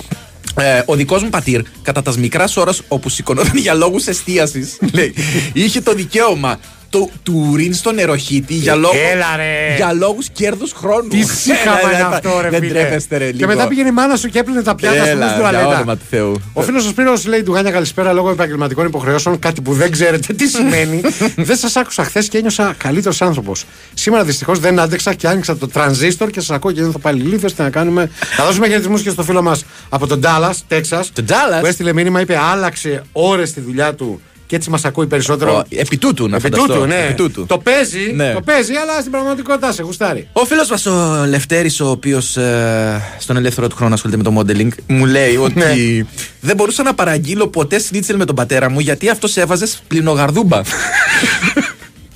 Ε, ο δικός μου πατήρ, κατά τας μικράς ώρας όπου σηκωνόταν για λόγους εστίασης, λέει, είχε το δικαίωμα του, του ουρίν στο νεροχύτη για λόγου Έλα, ρε. για λόγους κέρδους χρόνου. Τι σύγχαμα Έλα, είναι έλα, αυτό, ρε Δεν φίλε. τρέπεστε, ρε, Και λίγο. μετά πήγαινε η μάνα σου και έπλυνε τα πιάτα Έλα, στην για τουαλέτα. όνομα του Θεού. Ο φίλος ο Σπύρος λέει του Γάνια καλησπέρα λόγω επαγγελματικών υποχρεώσεων. Κάτι που δεν ξέρετε τι σημαίνει. δεν σας άκουσα χθες και ένιωσα καλύτερος άνθρωπος. Σήμερα δυστυχώς δεν άντεξα και άνοιξα το τρανζίστορ και σας ακούω και δεν θα πάλι λίθος. Τι να κάνουμε. Θα δώσουμε χαιρετισμούς και στο φίλο μας από τον Dallas, Texas. Το Dallas; Που έστειλε μήνυμα, είπε άλλαξε ώρες τη δουλειά του και έτσι μας ακούει περισσότερο. Ο- επί τούτου, να Επί φανταστώ. τούτου, ναι. Επί τούτου. Το παίζει, Ναι. το παίζει, αλλά στην πραγματικότητα σε γουστάρει. Ο φίλος μας ο Λευτέρης, ο οποίος στον ελεύθερο του χρόνο ασχολείται με το modeling, μου λέει ότι Ναι. δεν μπορούσα να παραγγείλω ποτέ σνίτσελ με τον πατέρα μου γιατί αυτός έβαζε πληνογαρδούμπα.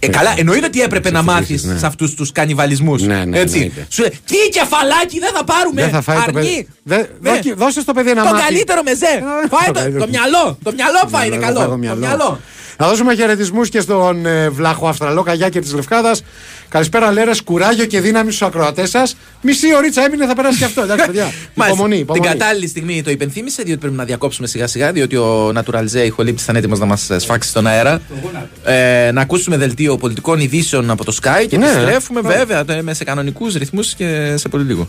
Ε, καλά, εννοείται ότι έπρεπε να μάθεις ναι. σε αυτούς τους κανιβαλισμούς. Ναι, ναι, έτσι. εννοείται. Σου λέει, τι κεφαλάκι δεν θα πάρουμε. Δεν θα φάει το αρνή». παιδί. Δε- Ναι. δώκι- δώσε στο παιδί να Το μάθει. καλύτερο μεζέ. Φάει το, το μυαλό. Το μυαλό φάει, είναι Ναι, καλό. ναι, Το μυαλό. Μυαλό. Να δώσουμε χαιρετισμούς και στον ε, Βλάχο Αυστραλό Καγιάκη της Λευκάδας. Καλησπέρα, Λέρα, κουράγιο και δύναμη στους ακροατές σας. Μισή ωρίτσα έμεινε, θα περάσει και αυτό. Εντάξει, παιδιά. Μάλιστα. υπομονή, υπομονή. Την κατάλληλη στιγμή το υπενθύμησε, διότι πρέπει να διακόψουμε σιγά σιγά, διότι ο Natural J ηχολήπτη ήταν έτοιμος να μας σφάξει στον αέρα. Ε, να ακούσουμε δελτίο πολιτικών ειδήσεων από το Sky και Ναι. επιστρέφουμε βέβαια το- με σε κανονικούς ρυθμούς και σε πολύ λίγο.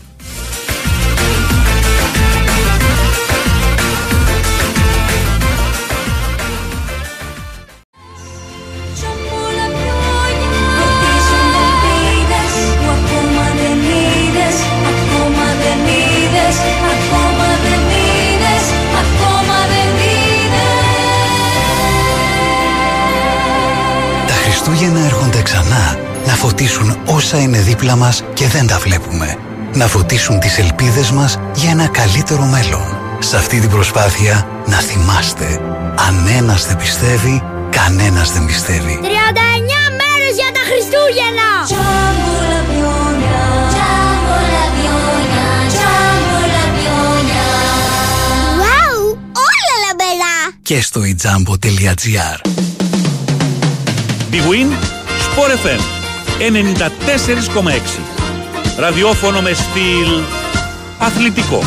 Όσα είναι δίπλα μας και δεν τα βλέπουμε. Να φωτίσουν τις ελπίδες μας για ένα καλύτερο μέλλον. Σε αυτή την προσπάθεια να θυμάστε, αν ένας δεν πιστεύει, κανένας δεν πιστεύει. 39 μέρες για τα Χριστούγεννα! Wow, όλα λαμπερά! Και στο ijambo.gr Big Win, Sport FM 94,6. Ραδιόφωνο με στυλ αθλητικό.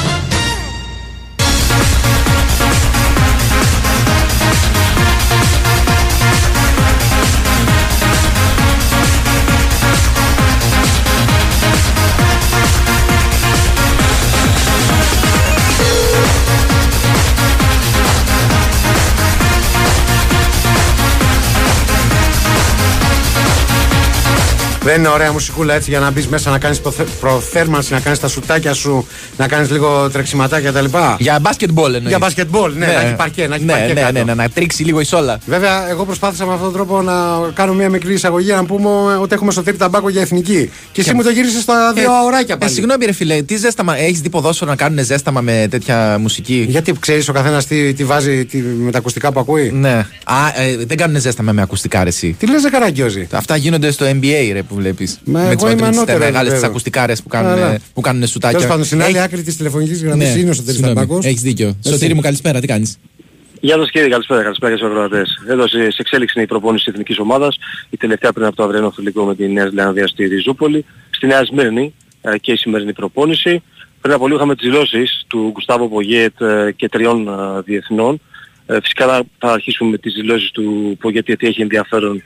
Δεν είναι ωραία μουσικούλα έτσι για να μπεις μέσα να κάνεις προθέρμανση, να κάνεις τα σουτάκια σου, να κάνεις λίγο τρεξιματάκια κτλ. Για μπάσκετμπολ εννοείς. Για μπάσκετμπολ, ναι, Ναι. να έχει παρκέ, να έχει Ναι, παρκέ ναι, κάτω. ναι, ναι, να τρίξει λίγο η σόλα. Βέβαια, εγώ προσπάθησα με αυτόν τον τρόπο να κάνω μια μικρή εισαγωγή να πούμε ότι έχουμε σωτήρι ταμπάκο για εθνική. Και εσύ Και- μου το γύρισες στα δύο Ε, ωράκια Ε, πάλι. συγγνώμη, ρε φιλέ, τι ζέσταμα. Έχεις δει ποδόσφαιρο να κάνουν ζέσταμα με τέτοια μουσική; Γιατί ξέρεις ο καθένας τι, τι βάζει τι, με τα ακουστικά που ακούει; Ναι. Α, ε, δεν κάνουν ζέσταμα με ακουστικά, ρε, εσύ. Τι λες, Καραγκιόζη. Αυτά γίνονται στο NBA, ρε, που βλέπεις. Μα με εγώ είμαι ανώτερο μεγάλες τις επίπεδο. ακουστικάρες που κάνουν, Καλά. που κάνουν σουτάκια. Τέλος πάντων, στην άλλη Έχει- άκρη της τηλεφωνικής γραμμής Ναι, είναι ο Σωτήρης συγγνώμη, Ταμπάκος. Έχεις δίκιο. Έτσι. Σωτήρη μου, καλησπέρα, τι κάνεις; Γεια σας κύριε, καλησπέρα, καλησπέρα και στους ακροατές. Εδώ σε, σε εξέλιξη είναι η προπόνηση της εθνικής ομάδας, η τελευταία πριν από το αυριανό φιλικό με τη Νέα Ζηλανδία στη Ριζούπολη, στη Νέα Σμύρνη ε, και η σημερινή προπόνηση. Πριν από λίγο είχαμε τις δηλώσεις του Γκουστάβο Πογέτ ε, και τριών ε, διεθνών. Ε, Φυσικά θα- θα αρχίσουμε με τις δηλώσεις του Πογέτ γιατί έχει ενδιαφέρον.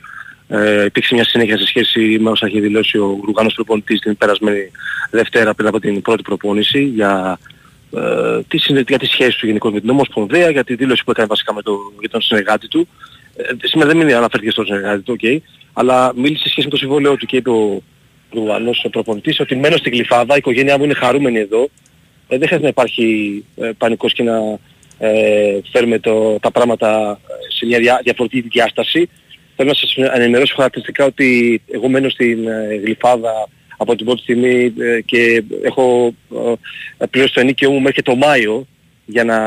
Ε, υπήρξε μια συνέχεια σε σχέση με όσα είχε δηλώσει ο Ρουγάνος προπονητής την περασμένη Δευτέρα πριν από την πρώτη προπόνηση για ε, τι συνε- για τις σχέσεις του γενικώς με την Ομοσπονδία, για τη δήλωση που έκανε βασικά με το, για τον συνεργάτη του. Ε, σήμερα δεν είναι αναφέρθηκε στον συνεργάτη του, οκ, αλλά μίλησε σε σχέση με το συμβόλαιό του και είπε ο Ουρουγουανός ο προπονητής ότι μένω στην Γλυφάδα, η οικογένειά μου είναι χαρούμενη εδώ, ε, δεν χρειάζεται να υπάρχει ε, πανικός και να ε, φέρουμε το, τα πράγματα σε μια δια, διαφορετική διάσταση. Θέλω να σας ενημερώσω χαρακτηριστικά ότι εγώ μένω στην ε, Γλυφάδα από την πρώτη στιγμή ε, και έχω ε, πληρώσει το ενίκιο μου μέχρι και το Μάιο για να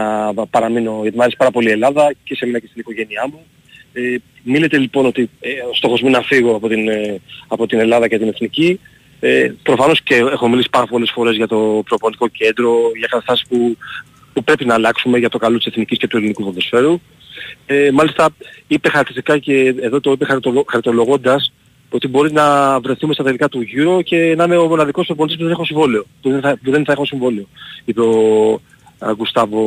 παραμείνω, γιατί μου άρεσε πάρα πολύ η Ελλάδα και σε μένα και στην οικογένειά μου. Ε, μη λέτε λοιπόν ότι ε, ο στόχος μου είναι να φύγω από την, ε, από την Ελλάδα και την Εθνική. Ε, προφανώς και έχω μιλήσει πάρα πολλές φορές για το προπονητικό κέντρο, για καταστάσεις που, που πρέπει να αλλάξουμε για το καλό της εθνικής και του ελληνικού ποδοσφαίρου. Ε, μάλιστα είπε χαρακτηριστικά και εδώ το είπε χαρακτολο- χαρακτολογώντας ότι μπορεί να βρεθούμε στα τελικά του Euro και να είμαι ο μοναδικός προπονητής που δεν έχω συμβόλαιο. Που δεν θα, που δεν θα έχω συμβόλαιο. Είπε ο α, Γκουστάβο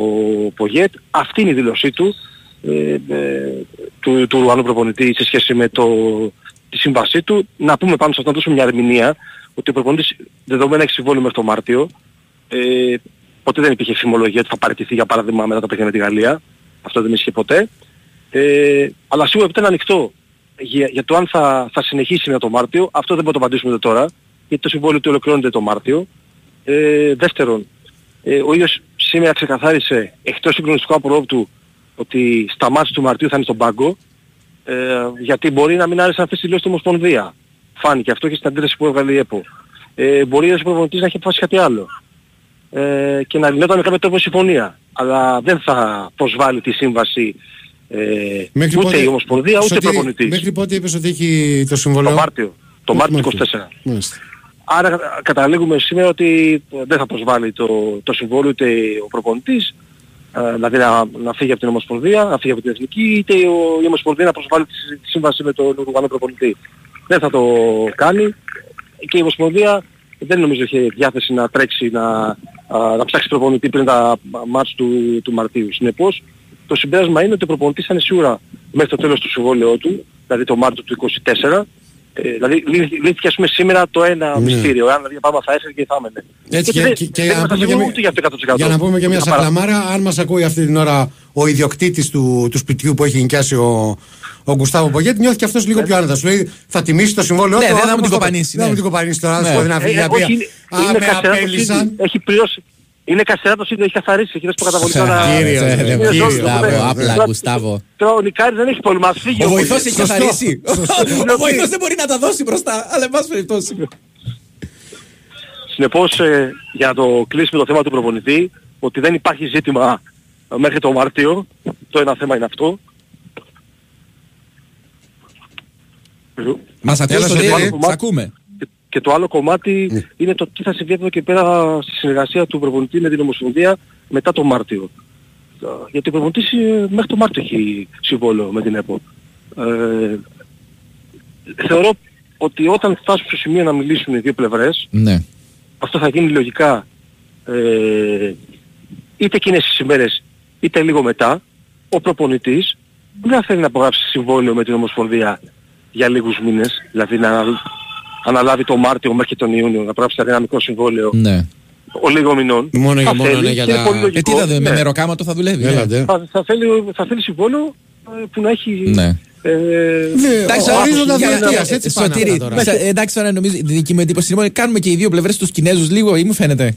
Πογέτ. Αυτή είναι η δήλωσή του, ε, ε, του, του Ρουανού προπονητή σε σχέση με το, τη σύμβασή του. Να πούμε πάνω σε αυτό να δώσουμε μια ερμηνεία ότι ο προπονητής δεδομένα έχει συμβόλαιο μέχρι το Μάρτιο. Ε, ποτέ δεν υπήρχε φημολογία ότι θα παραιτηθεί για παράδειγμα μετά το παιχνίδι με τη Γαλλία. Αυτό δεν ίσχυε ποτέ. Ε, αλλά σίγουρα επειδή είναι ανοιχτό για, για το αν θα, θα συνεχίσει μετά το Μάρτιο, αυτό δεν μπορούμε να το απαντήσουμε τώρα, γιατί το συμβόλαιο του ολοκληρώνεται το Μάρτιο. Ε, δεύτερον, ε, ο ίδιος σήμερα ξεκαθάρισε εκτός συγκλονιστικού απορρόπτου ότι στα μάτια του Μαρτίου θα είναι στον πάγκο, ε, γιατί μπορεί να μην άρεσε αυτές τις δηλώσεις του Ομοσπονδία. Φάνηκε αυτό και στην αντίθεση που έβγαλε η ΕΠΟ. Ε, μπορεί ο προπονητής να έχει αποφασίσει κάτι άλλο. Ε, και να λυνόταν με κάποιο τρόπο συμφωνία. Αλλά δεν θα προσβάλλει τη σύμβαση ε, Μέχρι ούτε πότε- η Ομοσπονδία ούτε ο Σωτήρη, προπονητής. Μέχρι πότε είπες ότι έχει το συμβολέο. Το Μάρτιο. Το Μέχρι Μάρτιο Μάρτιο. 24. Μάλιστα. Άρα κα- καταλήγουμε σήμερα ότι δεν θα προσβάλλει το, το συμβόλαιο ούτε ο προπονητής, ε, δηλαδή να, να φύγει από την Ομοσπονδία, να φύγει από την Εθνική, είτε ο, η Ομοσπονδία να προσβάλλει τη, συ- τη σύμβαση με τον Ουρουγανό προπονητή. Δεν θα το κάνει και η Ομοσπονδία δεν νομίζω είχε διάθεση να τρέξει να, α, να ψάξει προπονητή πριν τα μάτς του, του Μαρτίου. Συνεπώς το συμπέρασμα είναι ότι ο προπονητής θα είναι σίγουρα μέχρι το τέλος του συμβόλαιου του, δηλαδή το Μάρτιο του 24, ε, δηλαδή λύ- λύθηκε ας πούμε σήμερα το ένα Ναι. μυστήριο, αν δηλαδή πάμε θα έφερε και θα έμενε. Έτσι, Γιατί και, δεν- και, και δεν για, να είμαστε πούμε και, σίγουροι μια- ούτε για αυτό 100%. για να πούμε και μια Για παρά- σαχλαμάρα, αν μας ακούει αυτή την ώρα ο ιδιοκτήτης του, του σπιτιού που έχει νοικιάσει ο, ο Γκουστάβο Πογέτ, νιώθει και αυτός λίγο πιο άνετα. Σου λέει θα τιμήσει το συμβόλαιο Ναι, του, δεν αλλά θα μου την το- κοπανίσει, Δεν θα ναι. μου την κοπανίσει τώρα, να σου Ναι. πω δεν αφήνει Ε, να πει. όχι, είναι, «Α, είναι με καστερά το απέλυσαν». σύνδη. Έχει πληρώσει. Είναι καστερά το σύνδη, έχει καθαρίσει, έχει δώσει προκαταβολικά να... Κύριος, Ε, ρε, ρε, κύριος, Γκουστάβο, βέβαια. απλά Τώρα- Γκουστάβο. Τώρα ο Νικάρης δεν έχει πρόβλημα, ας φύγει Ο Πογέτ. βοηθός έχει Σωστό. καθαρίσει. Σωστό. Ο βοηθός δεν μπορεί να τα δώσει μπροστά. Αλλά εν πάση περιπτώσει. Συνεπώς, ε, για να το κλείσουμε το θέμα του προπονητή, ότι δεν υπάρχει ζήτημα μέχρι το Μάρτιο. Το ένα θέμα είναι αυτό. Μας ακούς, Έλα, Σωτήρη, σε άλλο σ' κομμάτι- ακούμε. Και το άλλο κομμάτι είναι το τι θα συμβεί από εδώ και πέρα στη συνεργασία του προπονητή με την Ομοσπονδία μετά το Μάρτιο. Ε, Γιατί ο προπονητής ε, μέχρι το Μάρτιο έχει συμβόλαιο με την ΕΠΟ. Ε, θεωρώ ότι όταν φτάσουν στο σημείο να μιλήσουν οι δύο πλευρές, Ναι. αυτό θα γίνει λογικά ε, είτε εκείνες τις ημέρες είτε λίγο μετά, ο προπονητής δεν θα θέλει να απογράψει συμβόλαιο με την Ομοσπονδία για λίγους μήνες, δηλαδή να αναλάβει το Μάρτιο μέχρι τον Ιούνιο, να πράξει ένα μικρό συμβόλαιο Ναι. ο λίγο μηνών. Μόνο για Θα μόνο, θέλει ναι, για και είναι τα- πολύ Ε, λογικό, τι θα δούμε, με ναι. μεροκάματο θα δουλεύει. Έλα, ε. ντε. θα, θα, θέλει, θα θέλει συμβόλαιο ε, που να έχει... Ναι. Ε, Εντάξει, ο- τώρα, ορίζοντα για- διετίας, για- έτσι πάνε Σωτήρη, αυτά τώρα. σε- εντάξει τώρα νομίζω η δική μου εντύπωση είναι ότι κάνουμε και οι δύο πλευρές τους Κινέζους λίγο ή μου φαίνεται;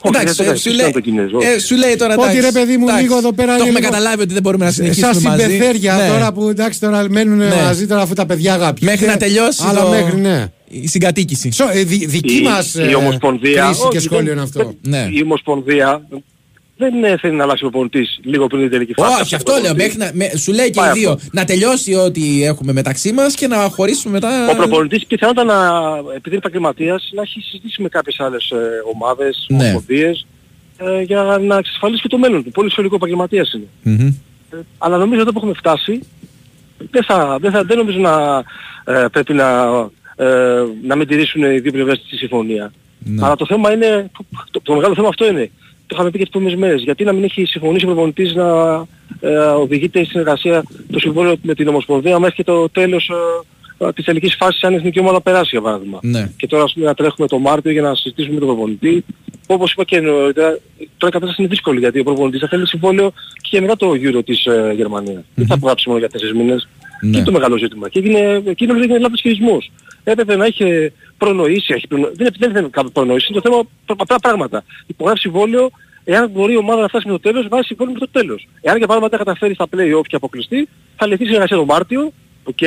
Όχι, Εντάξει, δεν ε, το σου έκανα λέει- το Κινέζο. ε, σου λέει τώρα Ότι, εντάξει, ρε, παιδί μου, εντάξει, λίγο εδώ πέρα Το είναι έχουμε λίγο- καταλάβει ότι δεν μπορούμε να Σαν συνεχίσουμε μαζί. συμπεθέρια Ναι. τώρα που εντάξει τώρα μένουν Ναι. μαζί τώρα αφού τα παιδιά αγαπητοί. Μέχρι να τελειώσει Αλλά το- μέχρι ναι. η συγκατοίκηση. Σο, ε, δι- δική η, μας η ε, Ομοσπονδία... κρίση και όχι, σχόλιο δεν- είναι αυτό. δεν- Ναι. Η Ομοσπονδία δεν ε, θέλει να αλλάξει ο προπονητής λίγο πριν την τελική φάση. Όχι, αυτό λέω. Μέχρι να, με- σου λέει και Πάει οι δύο αυτό. να τελειώσει ό,τι έχουμε μεταξύ μας και να χωρίσουμε μετά. Ο προπονητής πιθανότατα να, επειδή είναι επαγγελματίας, να έχει συζητήσει με κάποιες άλλες ε, ομάδες, Ναι. ομοσπονδίες, ε, για να εξασφαλίσει και το μέλλον του. Πολύ σχολικό επαγγελματίας είναι. Μμμ. Ε, αλλά νομίζω εδώ που έχουμε φτάσει, δεν, θα, δεν, θα, δεν νομίζω να ε, πρέπει να, ε, να μην τηρήσουν οι δύο πλευρές της συμφωνία. Ναι. Αλλά το θέμα είναι, το, το μεγάλο θέμα αυτό είναι, το είχαμε πει και τις προηγούμενες μέρες, γιατί να μην έχει συμφωνήσει ο προπονητής να ε, οδηγείται η συνεργασία το συμβόλαιο με την Ομοσπονδία μέχρι και το τέλος ε, ε, της τελικής φάσης αν η εθνική ομάδα περάσει για παράδειγμα. Ναι. Και τώρα ας πούμε να τρέχουμε το Μάρτιο για να συζητήσουμε με τον προπονητή. Όπως είπα και νωρίτερα, τώρα η κατάσταση είναι δύσκολη γιατί ο προπονητής θα θέλει συμβόλαιο και για μετά το Euro της ε, Γερμανίας. Δεν θα απογράψει μόνο για τέσσερις μήνες. Ναι. Και είναι το μεγάλο ζήτημα. Και έγινε, εκείνος έγινε λάθος χειρισμός. Έπρεπε να είχε προνοήσει, έχει προνο... δεν, δεν είναι κάποιο προνοήσει, είναι το θέμα πρα- απλά πράγματα. Υπογράφει συμβόλαιο, εάν μπορεί η ομάδα να φτάσει μέχρι το τέλος, βάζει συμβόλαιο μέχρι το τέλος. Εάν για παράδειγμα δεν καταφέρει στα play-off και αποκλειστεί, θα λυθεί η συνεργασία τον Μάρτιο, οκ,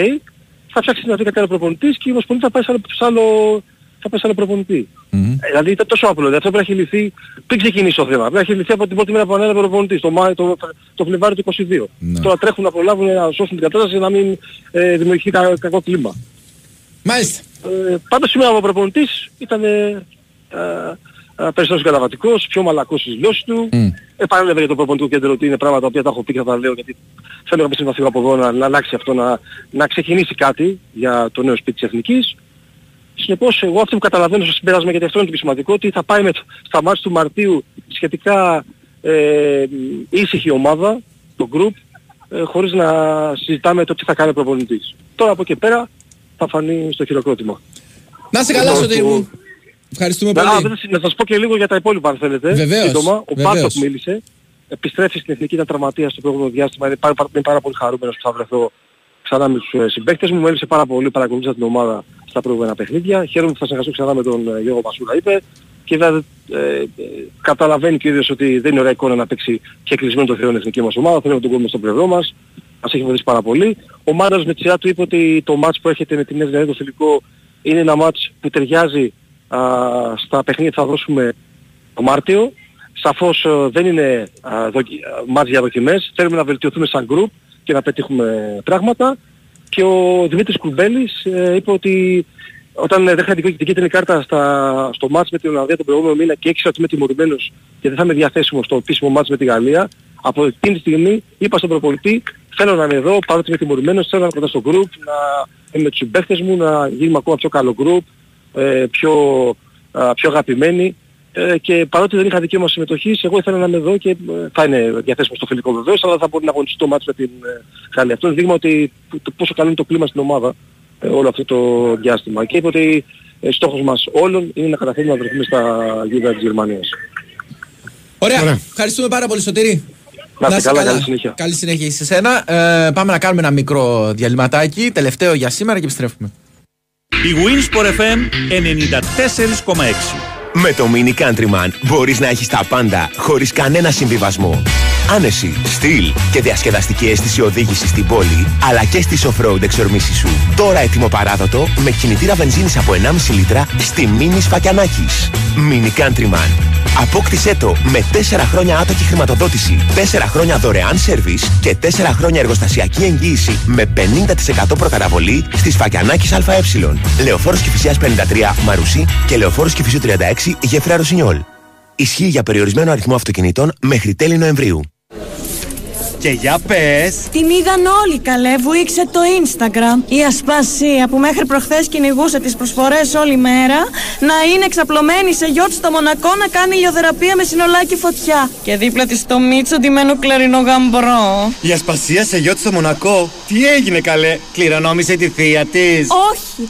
θα ψάξει να βρει κάτι άλλο προπονητής και η Ομοσπονδία θα πάει σε άλλο, σε άλλο, θα πάει σε άλλο προπονητή. Μμμ. Ε, Δηλαδή ήταν τόσο απλό. Δηλαδή αυτό πρέπει να έχει λυθεί πριν ξεκινήσει το θέμα. Πρέπει να έχει λυθεί από την πρώτη μέρα που ανέλαβε ο προπονητής, το, Μάη- το, το Φλεβάριο του 22. Ναι. Τώρα τρέχουν να προλάβουν να σώσουν την κατάσταση να μην ε, δημιουργηθεί κα, κακό κλίμα. Μάλιστα. Ε, πάντως σήμερα ο προπονητής ήταν ε, ε, ε, περισσότερος συγκαταβατικός, πιο μαλακός στις δηλώσεις του. Μμ. Επανέλαβε για το προπονητικό κέντρο ότι είναι πράγματα τα οποία τα έχω πει και θα τα λέω γιατί θέλω κάποια στιγμή να φύγω από εδώ να, να αλλάξει αυτό, να, να ξεκινήσει κάτι για το νέο σπίτι της Εθνικής. Συνεπώς εγώ αυτό που καταλαβαίνω στο συμπέρασμα γιατί αυτό είναι το πιο σημαντικό ότι θα πάει με, το- στα μάτια του Μαρτίου σχετικά ε, ήσυχη ομάδα, το group, ε, χωρίς να συζητάμε το τι θα κάνει ο προπονητής. Τώρα από εκεί πέρα θα φανεί στο χειροκρότημα. Να 'σαι καλά, Λοιπόν, Σωτήρη το- μου. Ευχαριστούμε Να, πολύ. να, να σας πω και λίγο για τα υπόλοιπα αν θέλετε. Βεβαίως, Σύντομα. Ο βεβαίως. Μπάρτοκ μίλησε. Επιστρέφει στην εθνική ήταν τραυματίας στο προηγούμενο διάστημα. Είναι πάρα, είναι πάρα πολύ χαρούμενος που θα βρεθώ ξανά με τους ε, συμπαίκτες μου. Μου έλειψε πάρα πολύ. Παρακολούθησα την ομάδα στα προηγούμενα παιχνίδια. Χαίρομαι που θα συνεργαστώ ξανά με τον ε, Γιώργο Μασούρα είπε. Και βέβαια ε, ε, καταλαβαίνει και ο ίδιος ότι δεν είναι ωραία εικόνα να παίξει και κεκλεισμένων των θυρών η εθνική μας ομάδα. Θέλουμε τον κόσμο στο πλευρό μας. Μας έχει βοηθήσει πάρα πολύ. Ο Μάντας με τη σειρά του είπε ότι το μάτς που έρχεται με την Νέα Ζηλανδία το φιλικό είναι ένα μάτς που ταιριάζει α, στα παιχνίδια που θα δώσουμε το Μάρτιο. Σαφώς ε, δεν είναι α, δοκι... α, μάτς για δοκιμές. Θέλουμε να βελτιωθούμε σαν group και να πετύχουμε πράγματα. Και ο Δημήτρης Κουρμπέλης ε, είπε ότι όταν ε, δέχεται την κίτρινη κάρτα στα, στο μάτς με την Ολλανδία τον προηγούμενο μήνα και ήξερα ότι είμαι τιμωρημένος και δεν θα είμαι διαθέσιμος στο επίσημο μάτς με τη Γαλλία, από εκείνη τη στιγμή είπα στον προπολιτή θέλω να είμαι εδώ παρότι είμαι τιμωρημένος, θέλω να είμαι κοντά στο group, να είμαι με τους συμπαίχτες μου, να γίνουμε ακόμα πιο καλό group, ε, πιο, α, πιο αγαπημένοι ε, και παρότι δεν είχα δικαίωμα συμμετοχής, εγώ ήθελα να είμαι εδώ και ε, θα είναι διαθέσιμο στο φιλικό βεβαίως, αλλά θα μπορεί να αγωνιστεί το μάτς με την ε, Γαλλία. Αυτό είναι δείγμα ότι το πόσο καλό είναι το κλίμα στην ομάδα ε, όλο αυτό το διάστημα. Και είπε ότι ε, στόχος μας όλων είναι να καταφέρουμε να βρεθούμε στα γύρω της Γερμανίας. Ωραία. Ευχαριστούμε πάρα πολύ, Σωτήρη. Να είστε καλά, καλή συνέχεια. Καλή συνέχεια σε σένα. Ε, πάμε να κάνουμε ένα μικρό διαλυματάκι. Τελευταίο για σήμερα και επιστρέφουμε. Η Winsport FM 94,6. Με το Mini Countryman μπορείς να έχεις τα πάντα χωρίς κανένα συμβιβασμό. Άνεση, στυλ και διασκεδαστική αίσθηση οδήγηση στην πόλη, αλλά και στις off-road εξορμήσεις σου. Τώρα έτοιμο παράδοτο με κινητήρα βενζίνης από 1,5 λίτρα στη Μίνη Σφακιανάκης. Mini Countryman. Απόκτησέ το με 4 χρόνια άτοκη χρηματοδότηση, 4 χρόνια δωρεάν σερβις και 4 χρόνια εργοστασιακή εγγύηση με 50% προκαταβολή στη Σφακιανάκης ΑΕ. Λεωφόρος Κηφισιάς 53 Μαρουσί και Λεωφόρος Κηφισιού 36 Γέφυρα Ρωσινιόλ. Ισχύει για περιορισμένο αριθμό αυτοκινήτων μέχρι τέλη Νοεμβρίου. Και για πες Την είδαν όλοι καλέ, βουήξε το Instagram. Η Ασπασία που μέχρι προχθές κυνηγούσε τις προσφορές όλη μέρα να είναι εξαπλωμένη σε γιότ στο Μονακό να κάνει ηλιοθεραπεία με συνολάκι φωτιά. Και δίπλα της το Μίτσο ντυμένο κλαρινό γαμπρό. Η Ασπασία σε γιότ στο Μονακό Τι έγινε καλέ Κληρονόμησε τη θεία της Όχι,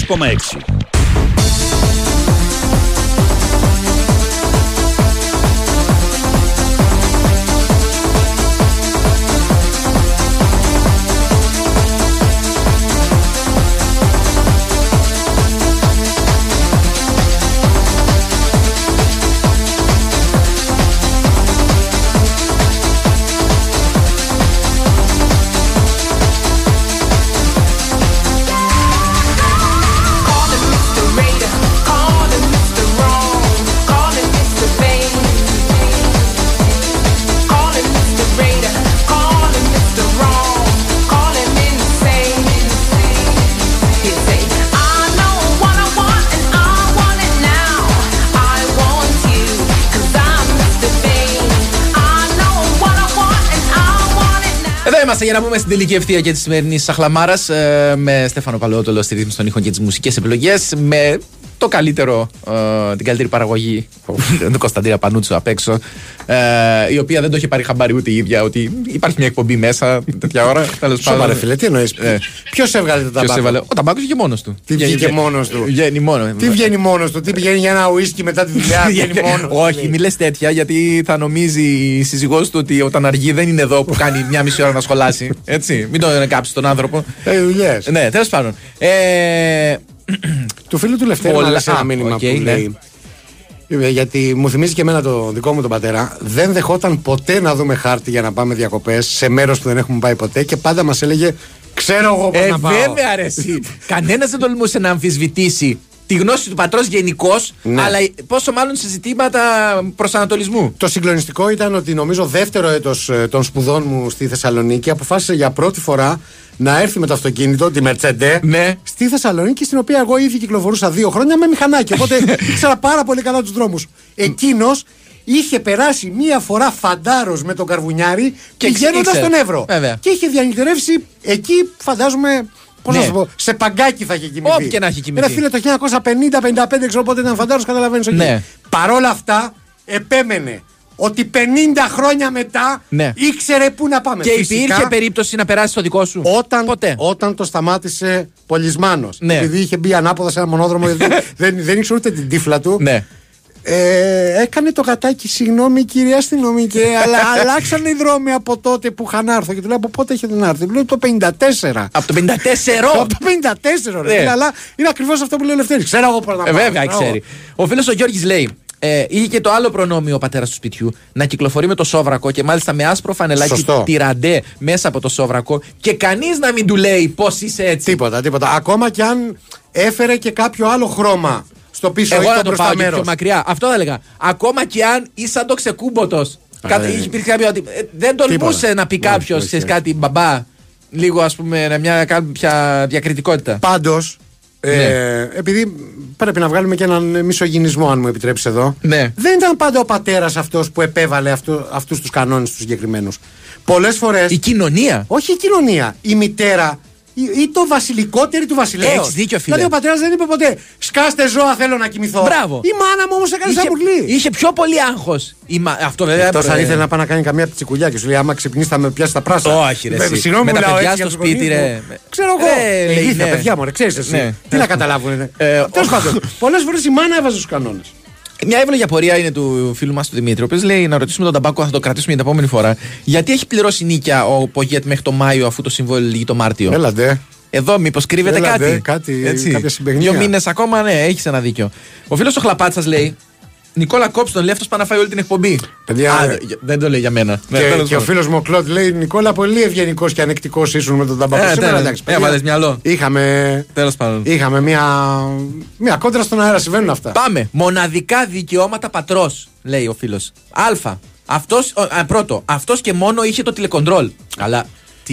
Εδώ είμαστε για να πούμε στην τελική ευθεία και της σημερινής Σαχλαμάρας με Στέφανο Παλαιότολο στη ρύθμιση των ήχων και τις μουσικές επιλογές. Με το καλύτερο, ε, την καλύτερη παραγωγή του Κωνσταντίνα Πανούτσου απ' έξω. ε, η οποία δεν το είχε πάρει χαμπάρι ούτε η ίδια ότι υπάρχει μια εκπομπή μέσα τέτοια ώρα. Τέλος Σοβαρά, ρε φίλε, τι εννοείς; Ποιος έβγαλε το ταμπάκο; Ο ταμπάκος βγήκε μόνος του. Τι βγήκε μόνος του; Βγαίνει μόνο. Τι βγαίνει μόνος του, τι πηγαίνει για ένα ουίσκι μετά τη δουλειά, βγαίνει μόνος του. Όχι, μη λες τέτοια γιατί θα νομίζει η σύζυγός του ότι όταν αργεί δεν είναι εδώ που κάνει μια μισή ώρα να σχολάσει. Έτσι. Μην τον κάψεις τον άνθρωπο. Ε, δουλειές. Ναι, τέλος πάντων. Ε, Του φίλου του Λευτέρη Πολλά- μου άρεσε ένα Α, μήνυμα οκ, που ναι. λέει. Ε, Γιατί μου θυμίζει και εμένα το δικό μου τον πατέρα. Δεν δεχόταν ποτέ να δούμε χάρτη για να πάμε διακοπές σε μέρος που δεν έχουμε πάει ποτέ και πάντα μας έλεγε Ξέρω εγώ πώ Ε, να πάω. βέβαια, ρε, εσύ. Κανένας δεν τολμούσε να αμφισβητήσει τη γνώση του πατρός γενικώς, Ναι. αλλά πόσο μάλλον σε ζητήματα προσανατολισμού. Το συγκλονιστικό ήταν ότι νομίζω δεύτερο έτος ε, των σπουδών μου στη Θεσσαλονίκη αποφάσισε για πρώτη φορά να έρθει με το αυτοκίνητο, τη Mercedes, Ναι. στη Θεσσαλονίκη, στην οποία εγώ ήδη κυκλοφορούσα δύο χρόνια με μηχανάκι. Οπότε ήξερα πάρα πολύ καλά τους δρόμους. Εκείνος είχε περάσει μία φορά φαντάρος με τον Καρβουνιάρη Και πηγαίνοντας ήξερε. στον Εύρο. Βέβαια. Και είχε διανυκτερεύσει εκεί, φαντάζομαι. Πώς Ναι. να σου πω, σε παγκάκι θα είχε κοιμηθεί. Όπου και να έχει κοιμηθεί. Ρε φίλε, το 1950-55, ξέρω πότε ήταν φαντάρο, καταλαβαίνεις. Ναι. Παρόλα αυτά, επέμενε ότι 50 χρόνια μετά Ναι. ήξερε πού να πάμε. Και Φυσικά, υπήρχε περίπτωση να περάσει το δικό σου; όταν, Ποτέ. όταν το σταμάτησε Πολυσμάνος. Ναι. Επειδή είχε μπει ανάποδα σε ένα μονόδρομο, γιατί δεν, δεν ήξερε ούτε την τύφλα του. Ναι. Ε, έκανε το γατάκι, συγγνώμη κυρία αστυνομική, αλλά αλλάξαν οι δρόμοι από τότε που είχαν έρθει. Και του λέω από πότε έχετε να έρθει; Του λέω το 54. Από το 54! Από το 54, ρε Ναι. φίλε, αλλά είναι ακριβώς αυτό που λέει ο Λευτέρης. Ξέρω εγώ πώς να Ε, πάω. βέβαια, ξέρω ξέρει. Ο φίλος ο Γιώργης λέει. Ε, είχε και το άλλο προνόμιο ο πατέρας του σπιτιού να κυκλοφορεί με το σόβρακο και μάλιστα με άσπρο φανελάκι Σωστό. τυραντέ μέσα από το σόβρακο και κανείς να μην του λέει πώς είσαι έτσι. Τίποτα, τίποτα. Ακόμα και αν έφερε και κάποιο άλλο χρώμα στο πίσω Εγώ ή να το το μπροστά πάω και μέρος. πιο μακριά. Αυτό θα έλεγα. Ακόμα και αν είσαι σαν το ξεκούμποτο. Κάτι, ναι. είχε υπήρχε κάποιο ότι ε, δεν τολμούσε Τίποτα. να πει Όχι, κάποιος όχι, σε όχι. κάτι μπαμπά. Λίγο ας πούμε να μια κάποια διακριτικότητα. Πάντως, ε, Ναι. επειδή πρέπει να βγάλουμε και έναν μισογυνισμό, αν μου επιτρέψεις εδώ. Ναι. Δεν ήταν πάντα ο πατέρας αυτός που επέβαλε αυτούς τους κανόνες τους συγκεκριμένους. Πολλές φορέ. Η κοινωνία. Όχι η κοινωνία. Η μητέρα ή, ή το βασιλικότερη του βασιλέως. Έχεις δίκιο, φίλε. Δηλαδή ο πατέρας δεν είπε ποτέ Σκάστε ζώα, θέλω να κοιμηθώ. Μπράβο. Η μάνα μου όμως έκανε σαν μουρλή. είχε πιο πολύ άγχος. Αυτό βέβαια. Εκτό αν έπρεπε- ήθελε να πάει να κάνει καμία πιτσικουλιά και σου λέει: Άμα ξυπνήσει, θα με πιάσεις τα πράσα. Όχι, ρε. Βέβαια, εσύ. Συγγνώμη, με τα μιλάω παιδιά έτσι στο για τους σπίτι, γονείς ρε. μου. Ξέρω εγώ. Ε, λέει, Ηλίθια, ναι. παιδιά μου, ρε, ξέρεις εσύ. Ναι. Τι να καταλάβουν. Ε, Τέλος πάντων, πολλές φορές η μάνα έβαζε του κανόνες. Μια εύλογη απορία είναι του φίλου μας του Δημήτρη, ο οποίος λέει να ρωτήσουμε τον ταμπάκο, θα το κρατήσουμε για την επόμενη φορά. Γιατί έχει πληρώσει νίκια ο Πογέτ μέχρι το Μάιο, αφού το συμβόλαιο λύγει το Μάρτιο; Έλαντε. Εδώ μήπως κρύβεται Έλαντε, κάτι; κάτι- Έτσι. κάποια συμπαιχνία. Δύο μήνες ακόμα, ναι, έχεις ένα δίκιο. Ο φίλος ο Χλαπάτσας λέει. Νικόλα Κόψ τον λέει αυτός πάει να φάει όλη την εκπομπή. Παιδιά, Α, ε, δε- δεν το λέει για μένα. Ναι, Και, τέλος και ο πάντων. φίλος μου ο Κλοντ λέει: Νικόλα, πολύ ευγενικός και ανεκτικός ήσουν με τον ταμπάκο. Ε, Σήμερα ναι, εντάξει. ναι. Έβαλες μυαλό. Είχαμε, Τέλος πάντων. είχαμε μια, μια κόντρα στον αέρα, συμβαίνουν αυτά. Πάμε. Μοναδικά δικαιώματα πατρός, λέει ο φίλος. Α. Αυτός, ο, α, πρώτο, αυτός και μόνο είχε το τηλεκοντρόλ. Αλλά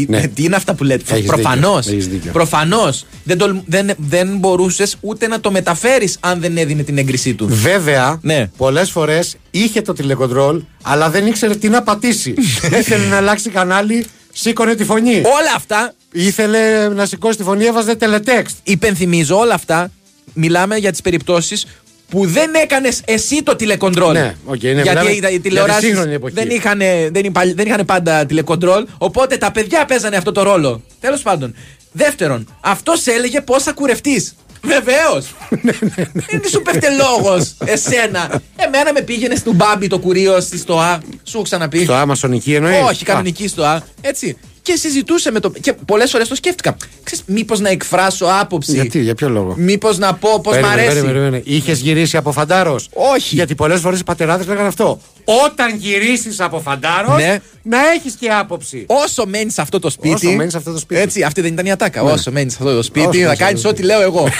τι, τι είναι αυτά που λέτε; Έχεις Προφανώς. δίκιο, έχεις δίκιο. Προφανώς. Δεν, τολ- δεν, δεν μπορούσες ούτε να το μεταφέρεις αν δεν έδινε την έγκρισή του. Βέβαια, Ναι. πολλές φορές είχε το τηλεκοντρόλ, αλλά δεν ήξερε τι να πατήσει. Ήθελε να αλλάξει κανάλι, σήκωνε τη φωνή. Όλα αυτά. Ήθελε να σηκώσει τη φωνή, έβαζε τελετέξτ. Υπενθυμίζω όλα αυτά. Μιλάμε για τις περιπτώσεις που δεν έκανες εσύ το τηλεκοντρόλ. Ναι, οκ, ναι, μιλάμε Γιατί οι- για οι τη τηλεοράσεις σύγχρονη εποχή. δεν, είχαν, δεν, είπα- δεν είχαν πάντα τηλεκοντρόλ. Οπότε τα παιδιά παίζανε αυτό το ρόλο. Τέλος πάντων. Δεύτερον, αυτός έλεγε πώς θα κουρευτείς. Βεβαίως! Δεν σου πέφτει λόγος εσένα. Εμένα με πήγαινε στον Μπάμπι το κουρείο στη στοά. Σου έχω ξαναπεί. Στο Α, μασονική εννοείς; Όχι, κανονική στοά. Έτσι. Και συζητούσε με το. Και πολλές φορές το σκέφτηκα. Ξέρεις, μήπως να εκφράσω άποψη. Γιατί, για ποιο λόγο; Μήπως να πω πώ μ' αρέσει. Είχες γυρίσει από φαντάρος; Όχι. Γιατί πολλές φορές οι πατεράδες λέγανε αυτό. Όταν γυρίσεις από φαντάρος, Ναι. να έχεις και άποψη. Όσο μένεις σε αυτό το σπίτι. Όσο μένεις σε αυτό το σπίτι. Έτσι, αυτή δεν ήταν η ατάκα. Ναι. Όσο μένεις σε αυτό το σπίτι, Όσο θα μένεις σε κάνεις αυτό το ό,τι λέω εγώ.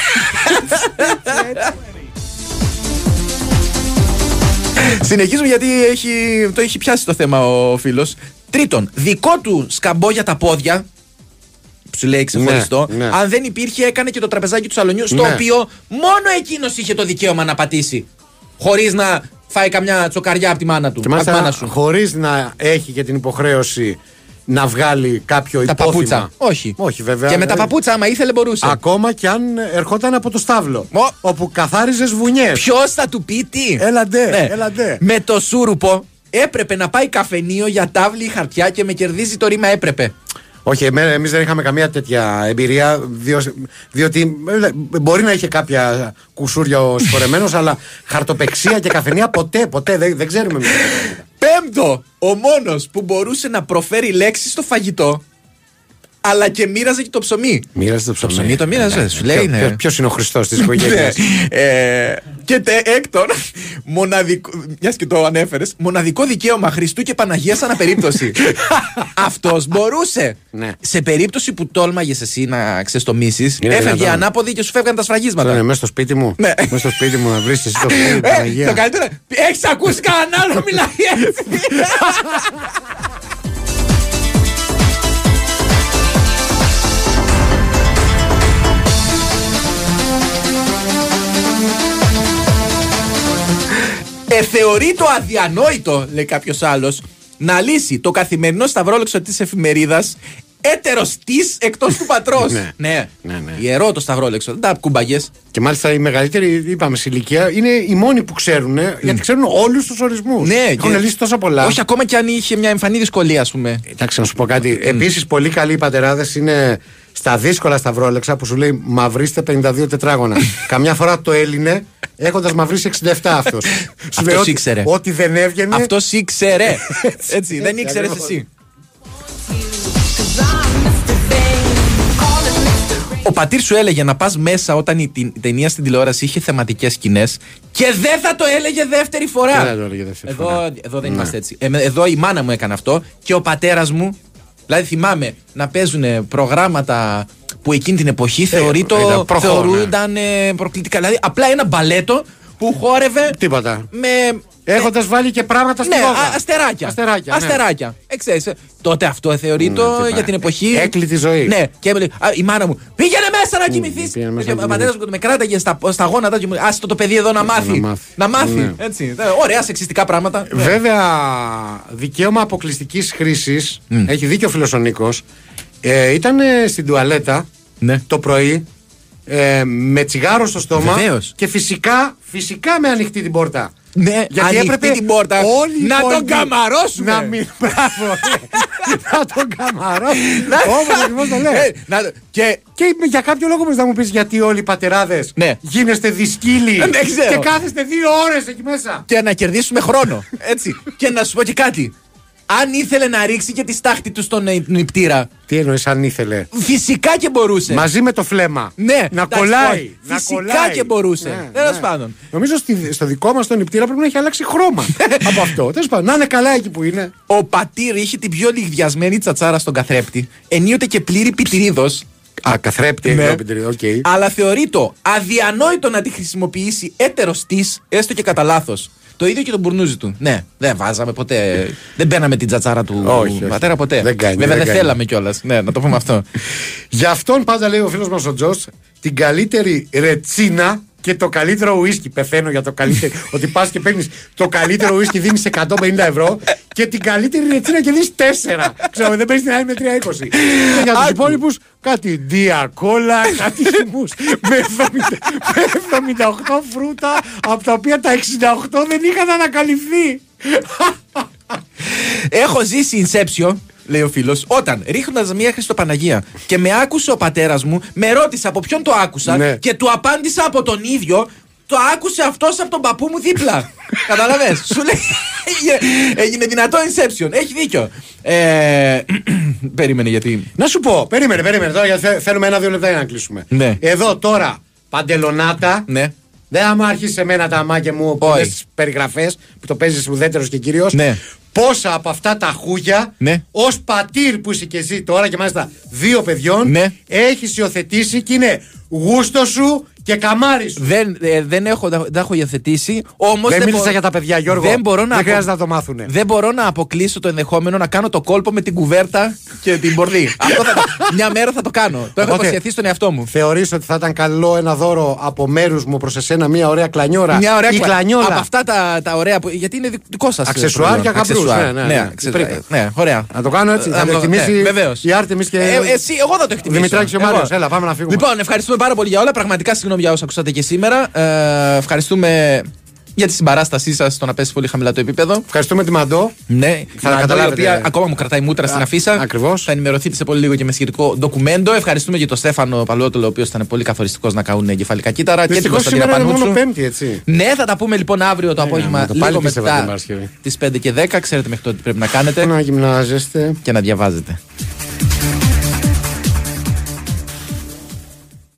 Συνεχίζουμε γιατί έχει, το έχει πιάσει το θέμα ο φίλος. Τρίτον, δικό του σκαμπό για τα πόδια. Που σου λέει ξεχωριστό. Ναι, ναι. Αν δεν υπήρχε, έκανε και το τραπεζάκι του σαλονιού. Στο Ναι. οποίο μόνο εκείνος είχε το δικαίωμα να πατήσει. Χωρίς να φάει καμιά τσοκαριά από τη μάνα του. Και από τη μάνα μάλιστα σου. χωρίς να έχει και την υποχρέωση να βγάλει κάποιο Τα υπόθυμα. παπούτσα. Όχι. Όχι, βέβαια. Και με τα Ε, παπούτσα, άμα ήθελε, μπορούσε. Ακόμα κι αν ερχόταν από το στάβλο. Όπου καθάριζες βουνιές. Ποιος θα του πει τι; Έλαντε, Ναι. έλαντε. Με το σούρουπο έπρεπε να πάει καφενείο για τάβλη ή χαρτιά και με κερδίζει το ρήμα έπρεπε. Όχι, εμείς δεν είχαμε καμία τέτοια εμπειρία. διο- διότι ε, μπορεί να είχε κάποια κουσούρια ο συγχωρεμένος, αλλά χαρτοπεξία και καφενεία ποτέ, ποτέ δεν, δεν ξέρουμε. εμείς. Πέμπτο, ο μόνος που μπορούσε να προφέρει λέξεις στο φαγητό, αλλά και μοίραζε και το ψωμί. Μοίραζε το ψωμί. ψωμί το μοίραζε, σου λέει, ναι. Ποιο είναι ο Χριστός της οικογένειας; Ναι. Ε, και τε, έκτον, μοναδικό, μιας και το ανέφερες, μοναδικό δικαίωμα Χριστού και Παναγίας αναπερίπτωση. Αυτός μπορούσε. Ναι. Σε περίπτωση που τόλμαγες εσύ να ξεστομίσει, Είναι έφευγε δυνατόν. ανάποδη και σου φεύγαν τα σφραγίσματα. Είναι μέσα στο σπίτι μου. Ναι. Μέσα στο σπίτι μου να βρεις εσύ το φίλο Ε, Παναγίας. το καλύτερο. Έχεις ακούσει κανέναν άλλο να μιλάει έτσι. Ε, θεωρεί το αδιανόητο, λέει κάποιος άλλος, να λύσει το καθημερινό σταυρόλεξο της εφημερίδας έτερος της εκτός του πατρός. Ναι. ναι. Ναι, ναι. Ιερό το σταυρόλεξο. Δεν τα κούμπαγε. Και μάλιστα οι μεγαλύτεροι, είπαμε, σε ηλικία είναι οι μόνοι που ξέρουν, γιατί ξέρουν όλους τους ορισμούς. Ναι, Έχουν και- λύσει τόσα πολλά. Όχι, ακόμα και αν είχε μια εμφανή δυσκολία, ας πούμε. Εντάξει, να σου πω κάτι. Επίσης, πολύ καλοί οι πατεράδες είναι στα δύσκολα σταυρόλεξα που σου λέει μαυρίστε 52 τετράγωνα. Καμιά φορά το έλυνε έχοντας μαυρίσει 67 αυτός. Αυτός ήξερε. Ό,τι δεν έβγαινε. Αυτός ήξερε. Έτσι, δεν ήξερες ακριβώς. εσύ. Ο πατήρ σου έλεγε να πας μέσα όταν η, την- η ταινία στην τηλεόραση είχε θεματικές σκηνές και δεν θα το έλεγε δεύτερη φορά. Και δεν το έλεγε δεύτερη εδώ, φορά. εδώ δεν Ναι. είμαστε έτσι. Ε, με- εδώ η μάνα μου έκανε αυτό και ο πατέρας μου. Δηλαδή θυμάμαι να παίζουν προγράμματα που εκείνη την εποχή θεωρεί το, Ε, ήταν προχώ, θεωρούνταν ε, προκλητικά. Δηλαδή απλά ένα μπαλέτο που χόρευε Τίποτα. με. Έχοντας βάλει και πράγματα στη Ναι, γόγα. α- αστεράκια. Αστεράκια. ναι. Αστεράκια. Ε, ξέρεις, ε, τότε αυτό θεωρεί το τι για πάει. την εποχή. Έκλειτη ζωή. Ναι, και έμελε, α, η μάνα μου πήγαινε μέσα να κοιμηθείς. πήγαινε μέσα να Ο πατέρας μου με κράταγε στα, στα γόνατα και μου λέει Άσε το, το παιδί εδώ να μάθει. μάθει. Να μάθει. Ναι. Έτσι. Ε, Ωραία σεξιστικά πράγματα. Ναι. Βέβαια, δικαίωμα αποκλειστικής χρήσης, έχει δίκιο ο φίλος ο Νίκος, Ε, ήταν στην τουαλέτα Ναι. το πρωί ε, με τσιγάρο στο στόμα Βεβαίως. και φυσικά, φυσικά με ανοιχτή την πόρτα. Ναι, Γιατί ανοιχτή έπρεπε την πόρτα. όλοι οι Να τον υπόλοιποι καμαρώσουμε. Να μην. Μπράβο. ναι. να τον καμαρώσουμε. Όπω ακριβώ το λέει. Ε, να το- Και Και για κάποιο λόγο μπορείς να μου πεις γιατί όλοι οι πατεράδες Ναι. γίνεστε δυσκύλοι Ε, δεν ξέρω. και κάθεστε δύο ώρες εκεί μέσα. και να κερδίσουμε χρόνο. Έτσι. και να σου πω και κάτι. Αν ήθελε να ρίξει και τη στάχτη του στον ε, νιπτήρα, Τι εννοείς αν ήθελε; φυσικά και μπορούσε. Μαζί με το φλέμα. Ναι, να εντάξει, κολλάει. όχι. να Φυσικά κολλάει. και μπορούσε. Ναι, Τέλος ναι. πάντων. Νομίζω στη- στο δικό μας τον νιπτήρα πρέπει να έχει αλλάξει χρώμα από αυτό. Τέλος πάντων, να είναι καλά εκεί που είναι. Ο πατήρ είχε την πιο λιγδιασμένη τσατσάρα στον καθρέπτη. Ενίοτε και πλήρη πιτυρίδος. Α, καθρέπτη, Ναι. ναι. οκ. Αλλά θεωρείτο αδιανόητο να τη χρησιμοποιήσει έτερός τις, έστω και κατά λάθος. Το ίδιο και τον μπουρνούζι του. Ναι, δεν βάζαμε ποτέ. δεν μπαίναμε την τσατσάρα του Όχι, όχι. πατέρα ποτέ. Δεν κάνει, Βέβαια δεν δεν, κάνει. θέλαμε κιόλας. Ναι, να το πούμε αυτό. Γι' αυτόν πάντα λέει ο φίλος μας ο Τζος την καλύτερη ρετσίνα και το καλύτερο ουίσκι. Πεθαίνω για το καλύτερο. ότι πας και παίρνεις το καλύτερο ουίσκι, δίνεις 150 ευρώ και την καλύτερη ρετσίνα και δίνεις 4. Ξέρω, δεν παίρνεις την άλλη με 3,20. και για τους Άκου. υπόλοιπους κάτι διακόλα, κάτι χυμούς με, 70 με 78 φρούτα από τα οποία τα 68 δεν είχαν ανακαλυφθεί. Έχω ζήσει Inception, λέει ο φίλος, όταν ρίχνοντας μια Χριστοπαναγία και με άκουσε ο πατέρας μου, με ρώτησε από ποιον το άκουσα Ναι. και του απάντησα από τον ίδιο. Το άκουσε αυτός από τον παππού μου δίπλα. Καταλαβέ. Σου λέει. έγινε- Έγινε δυνατό Inception. Έχει δίκιο. Ε, περίμενε γιατί. Να σου πω, περίμενε, περίμενε τώρα γιατί θε- θέλουμε ένα-δύο λεπτά για να κλείσουμε. Ναι. Εδώ τώρα, παντελονάτα. Ναι. Δεν θα μου αρχίσει εμένα τα μάκια μου πολλές περιγραφές που το παίζεις ουδέτερος και κυρίω. Ναι. Πόσα από αυτά τα χούγια, Ναι. ως πατήρ που είσαι και εσύ τώρα και μάλιστα δύο παιδιών, Ναι. έχεις υιοθετήσει και είναι γούστο σου και καμάρι σου. Δεν, ε, δεν έχω, δεν έχω υιοθετήσει. Όμως δεν μίλησα μπορώ- για τα παιδιά, Γιώργο. Δεν μπορώ να, δεν απο- χρειάζεται να το μάθουνε. δεν μπορώ να αποκλείσω το ενδεχόμενο να κάνω το κόλπο με την κουβέρτα και την μπορδί. Αυτό θα το, μια μέρα θα το κάνω. Το έχω Οπότε, υποσχεθεί στον εαυτό μου. Θεωρείς ότι θα ήταν καλό ένα δώρο από μέρους μου προς εσένα μια ωραία κλανιόρα; Μια ωραία ή κλα- κλανιόλα. Από αυτά τα, τα ωραία που. Γιατί είναι δικό σας. Αξεσουάρ και γαμπρούς, ναι, ναι, ναι. αξε- Πρέπει. ναι, ωραία. Να το κάνω έτσι. Να Θα το το- εκτιμήσει ναι, βεβαίως. η Άρτεμις και. Ε, εσύ, εγώ θα το εκτιμήσω. Δημητράκης και ο Εγώ. Μάριος. Έλα, πάμε να φύγουμε. Λοιπόν, ευχαριστούμε πάρα πολύ για όλα. Πραγματικά συγγνώμη για όσα ακούσατε και σήμερα. Ε, ευχαριστούμε για τη συμπαράστασή σας στο να πέσει πολύ χαμηλά το επίπεδο. Ευχαριστούμε τη Μαντό. Ναι, Θα η Μαντώ, καταλάβετε. Η οποία ακόμα μου κρατάει μούτρα στην Α, αφίσα. ακριβώς. Θα ενημερωθείτε σε πολύ λίγο και με σχετικό ντοκουμέντο. Ευχαριστούμε και τον Στέφανο Παλαιότολο, ο οποίος ήταν πολύ καθοριστικός να καούν εγκεφαλικά κύτταρα. Και την Δυστυχώς Κωνσταντίνα σήμερα είναι μόνο Πανούτσου. Πέμπτη, έτσι. Ναι, θα τα πούμε λοιπόν αύριο το απόγευμα το πάλι λίγο πίστευα την μετά Παρασκευή. τις 5 και 10. Ξέρετε μέχρι τότε τι πρέπει να κάνετε Να γυμνάζεστε. και να διαβάζετε.